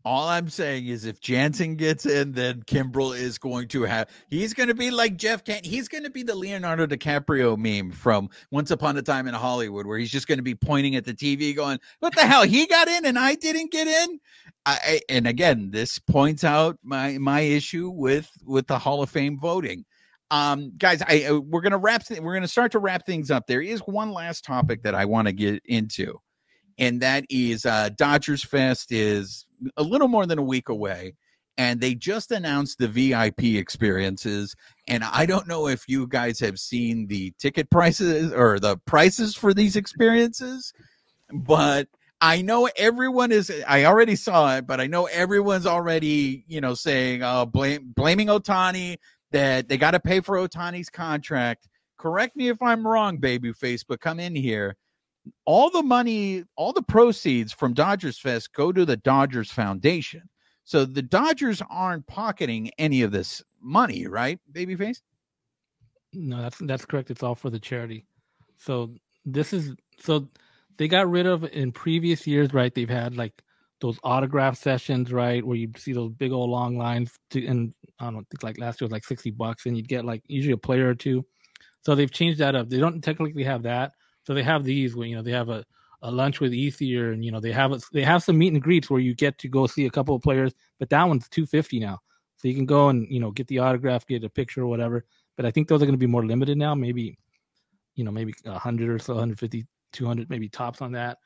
Speaker 2: All I'm saying is if Jansen gets in, then Kimbrel is going to have he's going to be like Jeff Kent. he's going to be the Leonardo DiCaprio meme from Once Upon a Time in Hollywood where he's just going to be pointing at the TV going, "What the hell? He got in and I didn't get in?" I, and again, this points out my my issue with with the Hall of Fame voting. Um, guys, I uh, we're gonna wrap we're gonna start to wrap things up. There is one last topic that I want to get into, and that is uh, Dodgers Fest is a little more than a week away, and they just announced the VIP experiences. And I don't know if you guys have seen the ticket prices or the prices for these experiences, but I know everyone is. I already saw it, but I know everyone's already, you know, saying, uh, blame blaming Ohtani that they got to pay for Ohtani's contract. Correct me if I'm wrong, babyface, but come in here all the money, all the proceeds from Dodgers Fest go to the Dodgers Foundation. So the Dodgers aren't pocketing any of this money, right, babyface?
Speaker 6: No, that's that's correct. It's all for the charity. So this is so they got rid of in previous years, right? They've had like those autograph sessions, right, where you see those big old long lines. To, and I don't think like last year was like sixty bucks, and you'd get like usually a player or two. So they've changed that up. They don't technically have that, so they have these you know they have a, a lunch with Ethier, and you know they have a, they have some meet and greets where you get to go see a couple of players. But that one's two fifty now, so you can go and you know get the autograph, get a picture or whatever. But I think those are going to be more limited now. Maybe you know maybe hundred or so, 150, 200 maybe tops on that.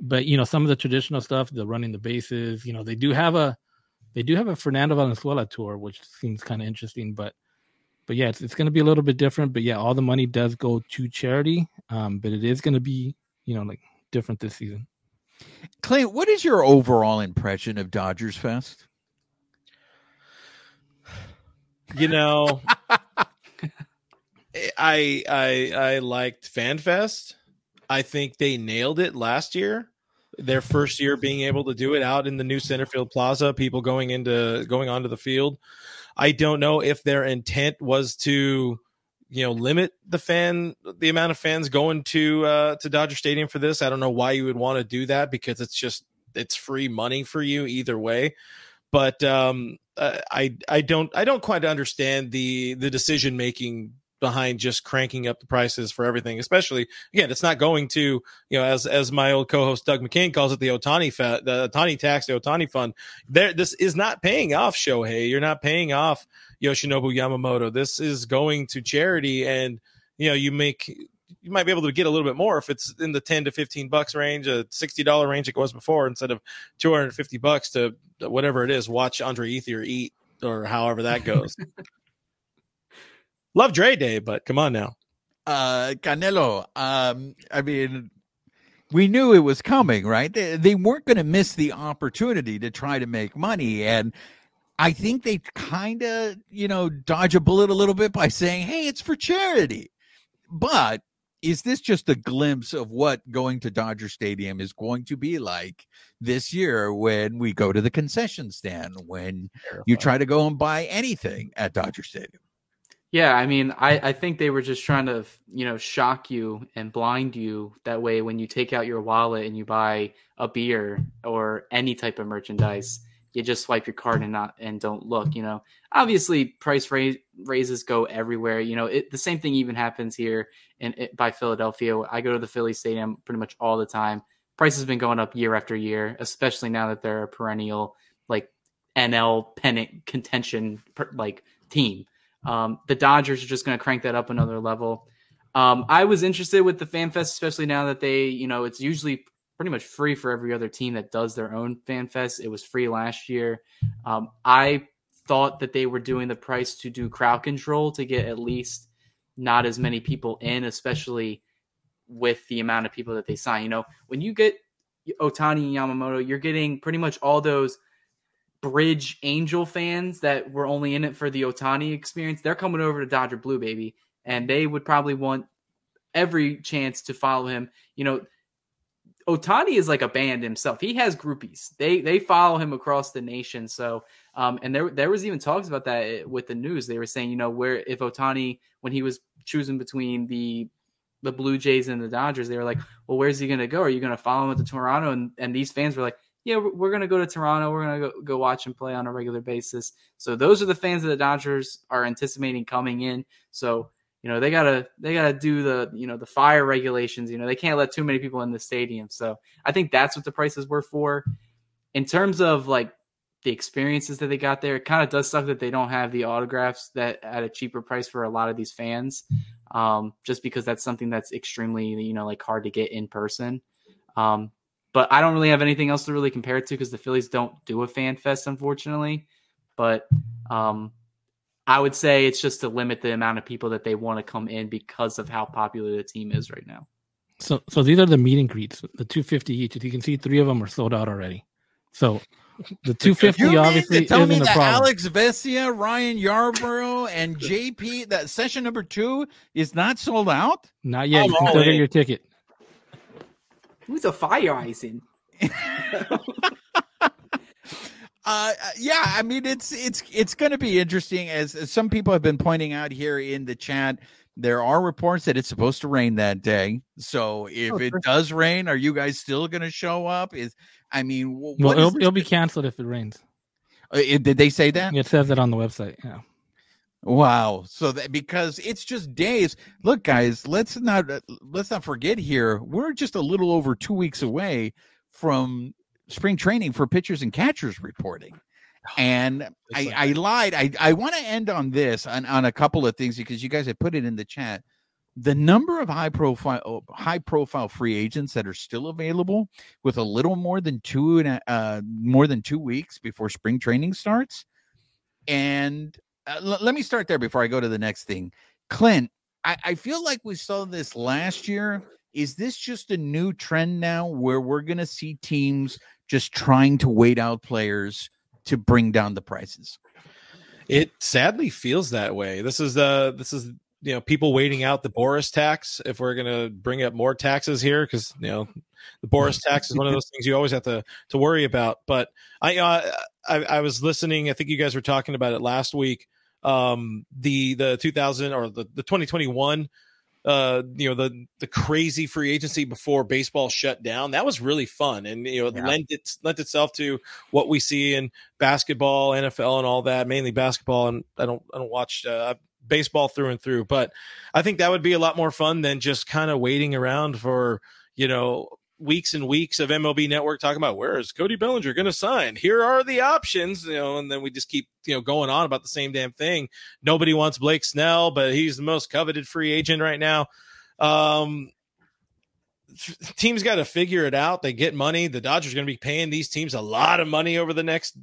Speaker 6: But you know some of the traditional stuff, the running the bases, you know they do have a they do have a Fernando Valenzuela tour, which seems kind of interesting, but but yeah, it's, it's going to be a little bit different. But yeah, all the money does go to charity. Um, but it is going to be, you know, like different this season.
Speaker 2: Clay, what is your overall impression of Dodgers Fest?
Speaker 3: You know, [LAUGHS] I I I liked FanFest. I think they nailed it last year. Their first year being able to do it out in the new Centerfield Plaza, people going into going onto the field. I don't know if their intent was to, you know, limit the fan the amount of fans going to uh, to Dodger Stadium for this. I don't know why you would want to do that because it's just it's free money for you either way. But um, uh, I I don't I don't quite understand the the decision making behind just cranking up the prices for everything. Especially again, it's not going to you know as as my old co-host Doug McCain calls it the Ohtani fa- the Ohtani tax, the Ohtani fund. There, this is not paying off Shohei. You're not paying off Yoshinobu Yamamoto. This is going to charity, and you know you make you might be able to get a little bit more if it's in the 10 to 15 bucks range, a $60 range it was before instead of 250 bucks to whatever it is, watch Andre Ethier eat or however that goes. [LAUGHS] Love Dre Day, but come on now.
Speaker 2: Uh, Canelo, um, I mean, we knew it was coming, right? They, they weren't going to miss the opportunity to try to make money. And I think they kind of, you know, dodge a bullet a little bit by saying, hey, it's for charity. But is this just a glimpse of what going to Dodger Stadium is going to be like this year when we go to the concession stand, when you try to go and buy anything at Dodger Stadium?
Speaker 5: Yeah, I mean, I, I think they were just trying to, you know, shock you and blind you. That way, when you take out your wallet and you buy a beer or any type of merchandise, you just swipe your card and not and don't look. You know, obviously, price raise, raises go everywhere. You know, it, the same thing even happens here in it, by Philadelphia. I go to the Philly Stadium pretty much all the time. Price has been going up year after year, especially now that they're a perennial like NL pennant contention like team. Um, the Dodgers are just going to crank that up another level. Um, I was interested with the fan fest, especially now that they, you know, it's usually pretty much free for every other team that does their own fan fest. It was free last year. Um, I thought that they were doing the price to do crowd control to get at least not as many people in, especially with the amount of people that they sign. You know, when you get Ohtani and Yamamoto, you're getting pretty much all those bridge Angel fans that were only in it for the Ohtani experience, they're coming over to Dodger Blue, baby. And they would probably want every chance to follow him. You know, Ohtani is like a band himself. He has groupies. They they follow him across the nation. So, um, and there there was even talks about that with the news. They were saying, you know, where if Ohtani when he was choosing between the the Blue Jays and the Dodgers, they were like, well, where's he going to go? Are you going to follow him to Toronto? And and these fans were like, yeah, we're, going to go to Toronto. We're going to go, watch and play on a regular basis. So those are the fans that the Dodgers are anticipating coming in. So you know they gotta they gotta do the you know the fire regulations. You know they can't let too many people in the stadium. So I think that's what the prices were for. In terms of like the experiences that they got there, it kind of does suck that they don't have the autographs that at a cheaper price for a lot of these fans. Um, just because that's something that's extremely you know like hard to get in person. Um, but I don't really have anything else to really compare it to because the Phillies don't do a fan fest, unfortunately. But um, I would say it's just to limit the amount of people that they want to come in because of how popular the team is right now.
Speaker 6: So, so these are the meet and greets, the 250 each. As you can see, three of them are sold out already. So, the 250
Speaker 2: You
Speaker 6: obviously
Speaker 2: to tell me
Speaker 6: isn't a
Speaker 2: that
Speaker 6: problem.
Speaker 2: Alex Vesia, Ryan Yarbrough, and JP that session number two is not sold out?
Speaker 6: Not yet.
Speaker 3: I'm
Speaker 6: You can still get your ticket.
Speaker 5: Who's a fire icing? [LAUGHS]
Speaker 2: Uh, yeah, I mean it's it's it's going to be interesting as, as some people have been pointing out here in the chat. There are reports that it's supposed to rain that day. So if
Speaker 6: Oh,
Speaker 2: it
Speaker 6: sure.
Speaker 2: does rain, are you guys still going to show up? Is I mean, wh-
Speaker 6: Well, it'll,
Speaker 2: this-
Speaker 6: it'll be canceled if it rains.
Speaker 2: uh, it- did they say that?
Speaker 6: It says it on the website. Yeah.
Speaker 2: Wow. So that because it's just days. Look, guys, let's not uh, let's not forget here. We're just a little over two weeks away from spring training for pitchers and catchers reporting. And I, I lied. I, I want to end on this on, on a couple of things because you guys have put it in the chat. The number of high profile high profile free agents that are still available with a little more than two and uh, more than two weeks before spring training starts. And uh, l- let me start there before I go to the next thing. Clint, I, I feel like we saw this last year. Is this just a new trend now where we're going to see teams just trying to wait out players to bring down the prices?
Speaker 3: It sadly feels that way. This is the this is you know people waiting out the Boras tax. If we're gonna bring up more taxes here, because you know the Boras tax is one of those things you always have to to worry about. But I uh, I, I was listening. I think you guys were talking about it last week. Um, the the 2000 or the the 2021 uh you know the the crazy free agency before baseball shut down that was really fun and you know
Speaker 2: Yeah.
Speaker 3: lent it lent itself to what we see in basketball nfl and all that mainly basketball and i don't i don't watch uh, baseball through and through but i think that would be a lot more fun than just kind of waiting around for you know weeks and weeks of mlb network talking about where is cody bellinger going to sign? Here are the options you know and then we just keep you know going on about the same damn thing. Nobody wants blake snell but he's the most coveted free agent right now. Um teams got to figure it out. They get money. The Dodgers are going to be paying these teams a lot of money over the next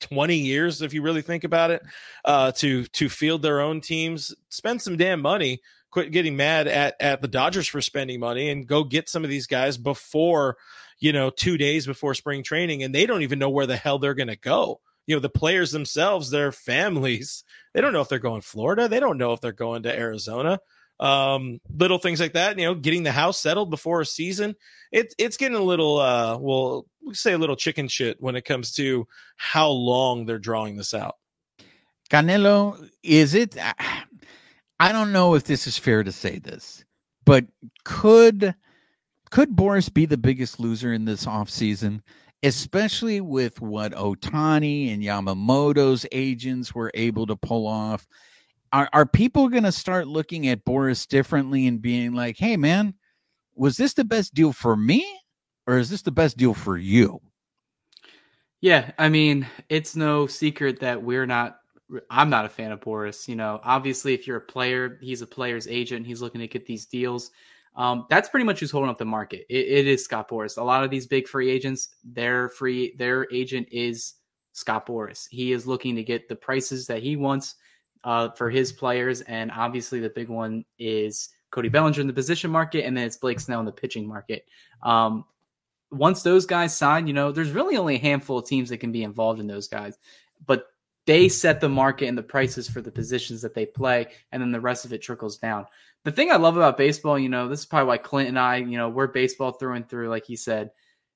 Speaker 3: 20 years if you really think about it uh to to field their own teams. Spend some damn money quit getting mad at at the Dodgers for spending money and go get some of these guys before you know 2 days before spring training and they don't even know where the hell they're going to go. You know the players themselves their families they don't know if they're going to Florida. They don't know if they're going to Arizona. Um little things like that you know getting the house settled before a season it's it's getting a little uh well we say a little chicken shit when it comes to how long they're drawing this out.
Speaker 2: Canelo, is it? I don't know if this is fair to say this, but could could Boras be the biggest loser in this offseason? Especially with what Ohtani and Yamamoto's agents were able to pull off. Are, are people going to start looking at Boras differently and being like, hey, man, was this the best deal for me or is this the best deal for you?
Speaker 5: Yeah, I mean, it's no secret that we're not. I'm not a fan of Boras. You know, obviously, if you're a player, he's a player's agent. He's looking to get these deals. Um, that's pretty much who's holding up the market. It, it is Scott Boras. A lot of these big free agents, their free, their agent is Scott Boras. He is looking to get the prices that he wants uh, for his players, and obviously, the big one is Cody Bellinger in the position market, and then it's Blake Snell in the pitching market. Um, once those guys sign, you know, there's really only a handful of teams that can be involved in those guys, but they set the market and the prices for the positions that they play, and then the rest of it trickles down. The thing I love about baseball, you know, this is probably why Clint and I, you know, we're baseball through and through, like he said,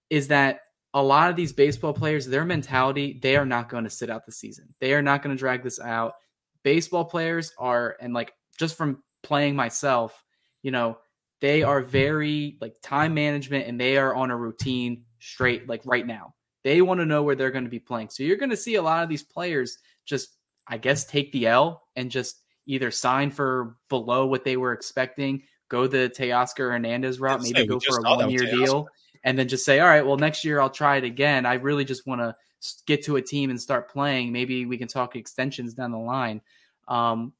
Speaker 5: is that a lot of these baseball players, their mentality, they are not going to sit out the season. They are not going to drag this out. Baseball players are, and like just from playing myself, you know, they are very like time management and they are on a routine straight like right now. They want to know where they're going to be playing. So you're going to see a lot of these players just, I guess, take the L and just either sign for below what they were expecting, go the Teoscar Hernandez route, maybe go for a one year deal, and then just say, all right, well, next year I'll try it again. I really just want to get to a team and start playing. Maybe we can talk extensions down the line. Um,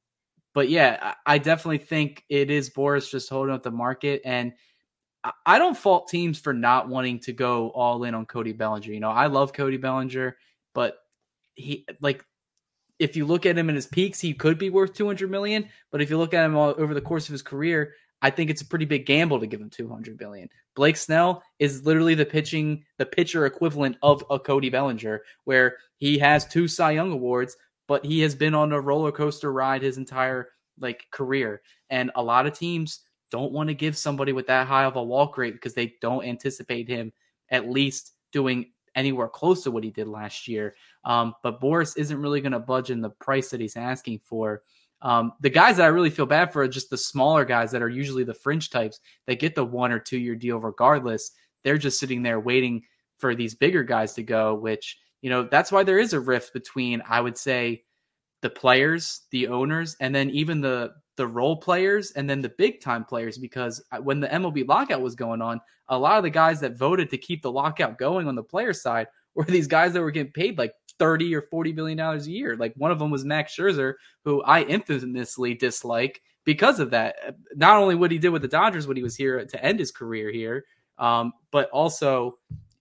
Speaker 5: but yeah, I definitely think it is Boras just holding up the market. And I don't fault teams for not wanting to go all in on Cody Bellinger. You know, I love Cody Bellinger, but he like if you look at him in his peaks, he could be worth 200 million. But if you look at him all, over the course of his career, I think it's a pretty big gamble to give him 200 billion. Blake Snell is literally the pitching, the pitcher equivalent of a Cody Bellinger, where he has two Cy Young awards, but he has been on a roller coaster ride his entire like career. And a lot of teams don't want to give somebody with that high of a walk rate because they don't anticipate him at least doing anywhere close to what he did last year. Um, but Boras isn't really going to budge in the price that he's asking for. Um, the guys that I really feel bad for are just the smaller guys that are usually the fringe types that get the one or two year deal regardless. They're just sitting there waiting for these bigger guys to go, which, you know, that's why there is a rift between, I would say, the players, the owners, and then even the the role players and then the big time players because uh, when the MLB lockout was going on, a lot of the guys that voted to keep the lockout going on the player side were these guys that were getting paid like 30 or 40 billion dollars a year. Like one of them was Max Scherzer, who I infamously dislike because of that. Uh, not only what he did with the Dodgers when he was here to end his career here, um, but also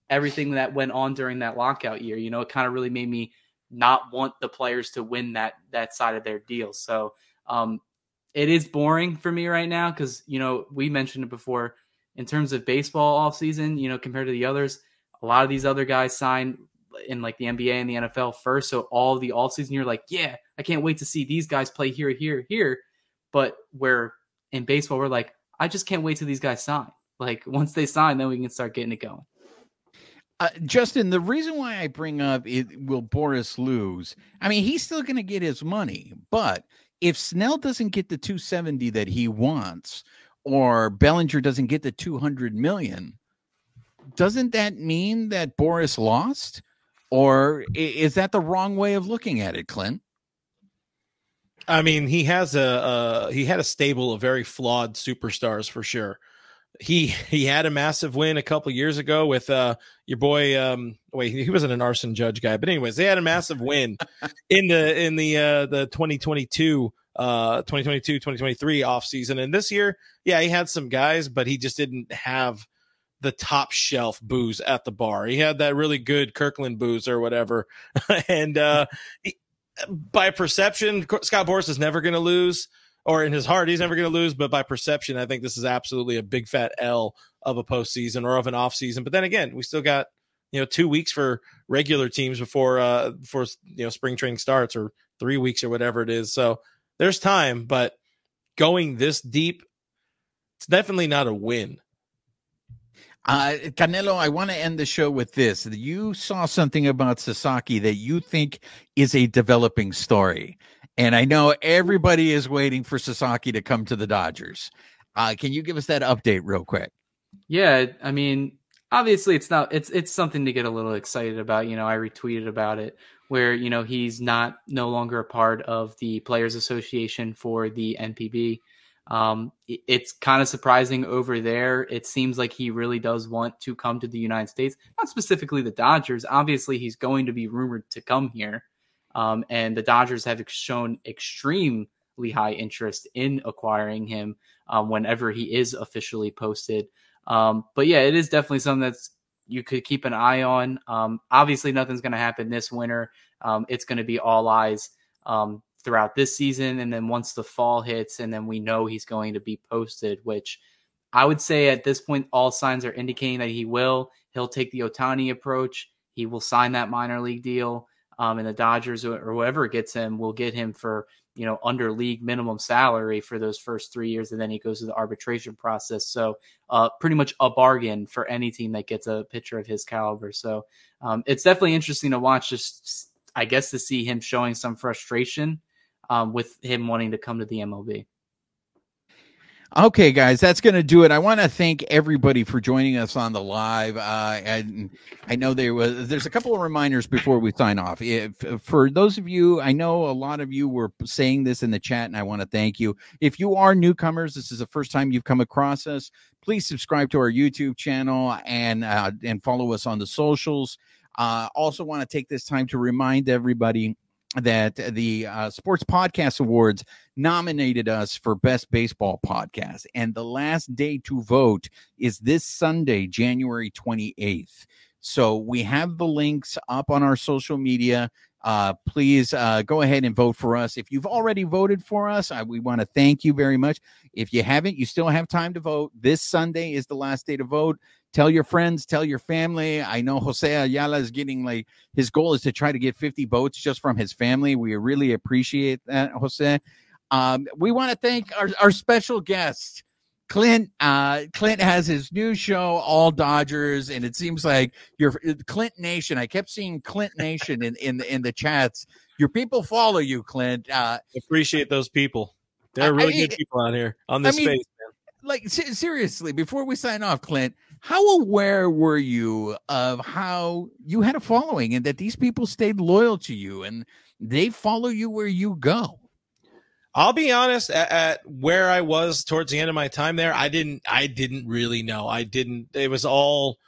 Speaker 5: everything that went on during that lockout year. You know, it kind of really made me not want the players to win that that side of their deal. So um, it is boring for me right now because you know we mentioned it before in terms of baseball off season. You know, compared to the others, a lot of these other guys sign in like the NBA and the NFL first. So all the off season, you're like, yeah, I can't wait to see these guys play here, here, here. But where in baseball, we're like, I just can't wait till these guys sign. Like [LAUGHS] once they sign, then we can start getting it going.
Speaker 2: Uh, Justin, the reason why I bring up it will Boras lose? I mean, he's still going to get his money, but if Snell doesn't get the 270 that he wants, or Bellinger doesn't get the 200 million, doesn't that mean that Boras lost? Or is that the wrong way of looking at it, Clint?
Speaker 3: I mean, he has a uh, he had a stable of very flawed superstars for sure he he had a massive win a couple years ago with uh your boy um wait he wasn't an Aaron Judge guy but anyways they had a massive win [LAUGHS] in the in the uh the 2022 uh 2022 2023 off season and this year yeah he had some guys but he just didn't have the top shelf booze at the bar. He had that really good kirkland booze or whatever. [LAUGHS] And uh he, by perception scott boras is never going to lose or in his heart, he's never going to lose. But by perception, I think this is absolutely a big fat L of a postseason or of an off season. But then again, we still got you know two weeks for regular teams before uh before you know spring training starts or three weeks or whatever it is. So there's time, but going this deep, it's definitely not a win.
Speaker 2: Uh, Canelo, I want to end the show with this. You saw something about Sasaki that you think is a developing story. And I know everybody is waiting for Sasaki to come to the Dodgers. Uh, can you give us that update real quick?
Speaker 5: Yeah, I mean, obviously it's not it's it's something to get a little excited about. You know, I retweeted about it where, you know, he's not no longer a part of the Players Association for the NPB. Um, it's kind of surprising over there. It seems like he really does want to come to the United States, not specifically the Dodgers. Obviously, he's going to be rumored to come here. Um, and the Dodgers have shown extremely high interest in acquiring him um, whenever he is officially posted. Um, but yeah, it is definitely something that's you could keep an eye on. Um, obviously, nothing's going to happen this winter. Um, it's going to be all eyes um, throughout this season, and then once the fall hits, and then we know he's going to be posted, which I would say at this point, all signs are indicating that he will. He'll take the Ohtani approach. He will sign that minor league deal um, and the Dodgers or whoever gets him will get him for you know under league minimum salary for those first three years, and then he goes through the arbitration process. So uh, pretty much a bargain for any team that gets a pitcher of his caliber. So um, it's definitely interesting to watch. Just I guess to see him showing some frustration um, with him wanting to come to the MLB.
Speaker 2: Okay, guys, that's going to do it. I want to thank everybody for joining us on the live. Uh, and I know there was there's a couple of reminders before we sign off. If for those of you, I know a lot of you were saying this in the chat, and I want to thank you. If you are newcomers, this is the first time you've come across us. Please subscribe to our YouTube channel and uh, and follow us on the socials. Uh, also, want to take this time to remind everybody that the uh, Sports Podcast Awards nominated us for Best Baseball Podcast. And the last day to vote is this Sunday, January 28th. So we have the links up on our social media. Uh, please uh, go ahead and vote for us. If you've already voted for us, I, we want to thank you very much. If you haven't, you still have time to vote. This Sunday is the last day to vote tell your friends, tell your family. I know Jose Ayala is getting like his goal is to try to get 50 votes just from his family. We really appreciate that, Jose. Um, we want to thank our, our special guest. Clint, uh, Clint has his new show, All Dodgers, and it seems like your Clint Nation. I kept seeing Clint Nation in, in the in the chats. Your people follow you, Clint. Uh,
Speaker 3: Appreciate those people. They're really I, good people out here on this I mean, space. Man.
Speaker 2: Like seriously, before we sign off, Clint, how aware were you of how you had a following and that these people stayed loyal to you and they follow you where you go?
Speaker 3: I'll be honest at, at, where I was towards the end of my time there, I didn't I didn't really know. I didn't it was all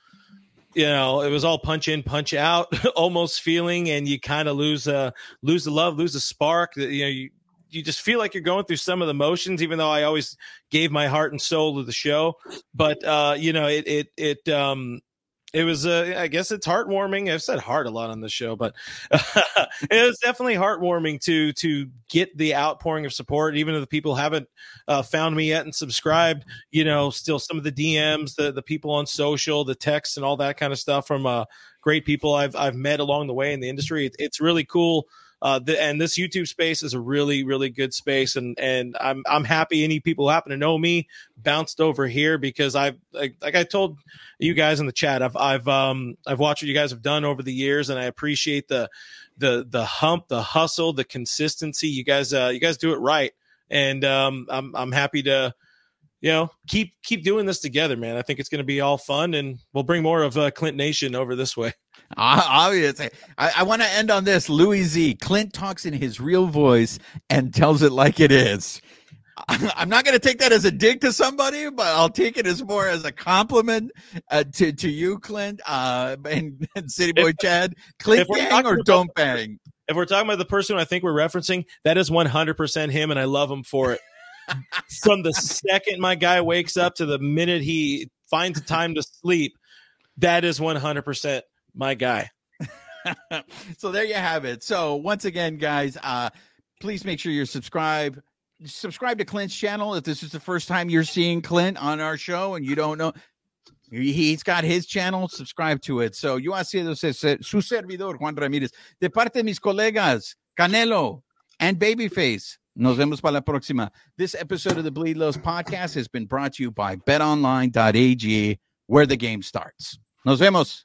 Speaker 3: you know, it was all punch in, punch out [LAUGHS] almost feeling and you kind of lose a, lose the love, lose the spark. You know, you you just feel like you're going through some of the motions, even though I always gave my heart and soul to the show. But uh, you know, it it it um it was uh, I guess it's heartwarming. I've said heart a lot on the show, but [LAUGHS] it was definitely heartwarming to to get the outpouring of support, even if the people haven't uh, found me yet and subscribed. You know, still some of the DMs, the the people on social, the texts, and all that kind of stuff from uh, great people I've I've met along the way in the industry. It, it's really cool uh, the, and this YouTube space is a really, really good space. And, and I'm, I'm happy any people who happen to know me bounced over here because I've, like, like I told you guys in the chat, I've, I've, um, I've watched what you guys have done over the years and I appreciate the, the, the hump, the hustle, the consistency. You guys, uh, you guys do it right. And, um, I'm, I'm happy to, you know, keep keep doing this together, man. I think it's going to be all fun, and we'll bring more of uh, Clint Nation over this way.
Speaker 2: Obviously, I, I want to end on this. Louis Z. Clint talks in his real voice and tells it like it is. [LAUGHS] I'm not going to take that as a dig to somebody, but I'll take it as more as a compliment uh, to to you, Clint, uh, and, and City Boy if, Chad. Clint bang or don't bang?
Speaker 3: If we're talking about the person I think we're referencing, that is 100% him, and I love him for it. [LAUGHS] from the second my guy wakes up to the minute he finds time to sleep, that is 100% my guy. [LAUGHS]
Speaker 2: so there you have it. So once again, guys, uh, please make sure you're subscribed. Subscribe to Clint's channel if this is the first time you're seeing Clint on our show and you don't know. He's got his channel, subscribe to it. So you yo ha sido su servidor, Juan Ramírez, de parte de mis colegas, Canelo and Babyface. Nos vemos para la próxima. This episode of the Bleed Lows podcast has been brought to you by betonline.ag, where the game starts. Nos vemos.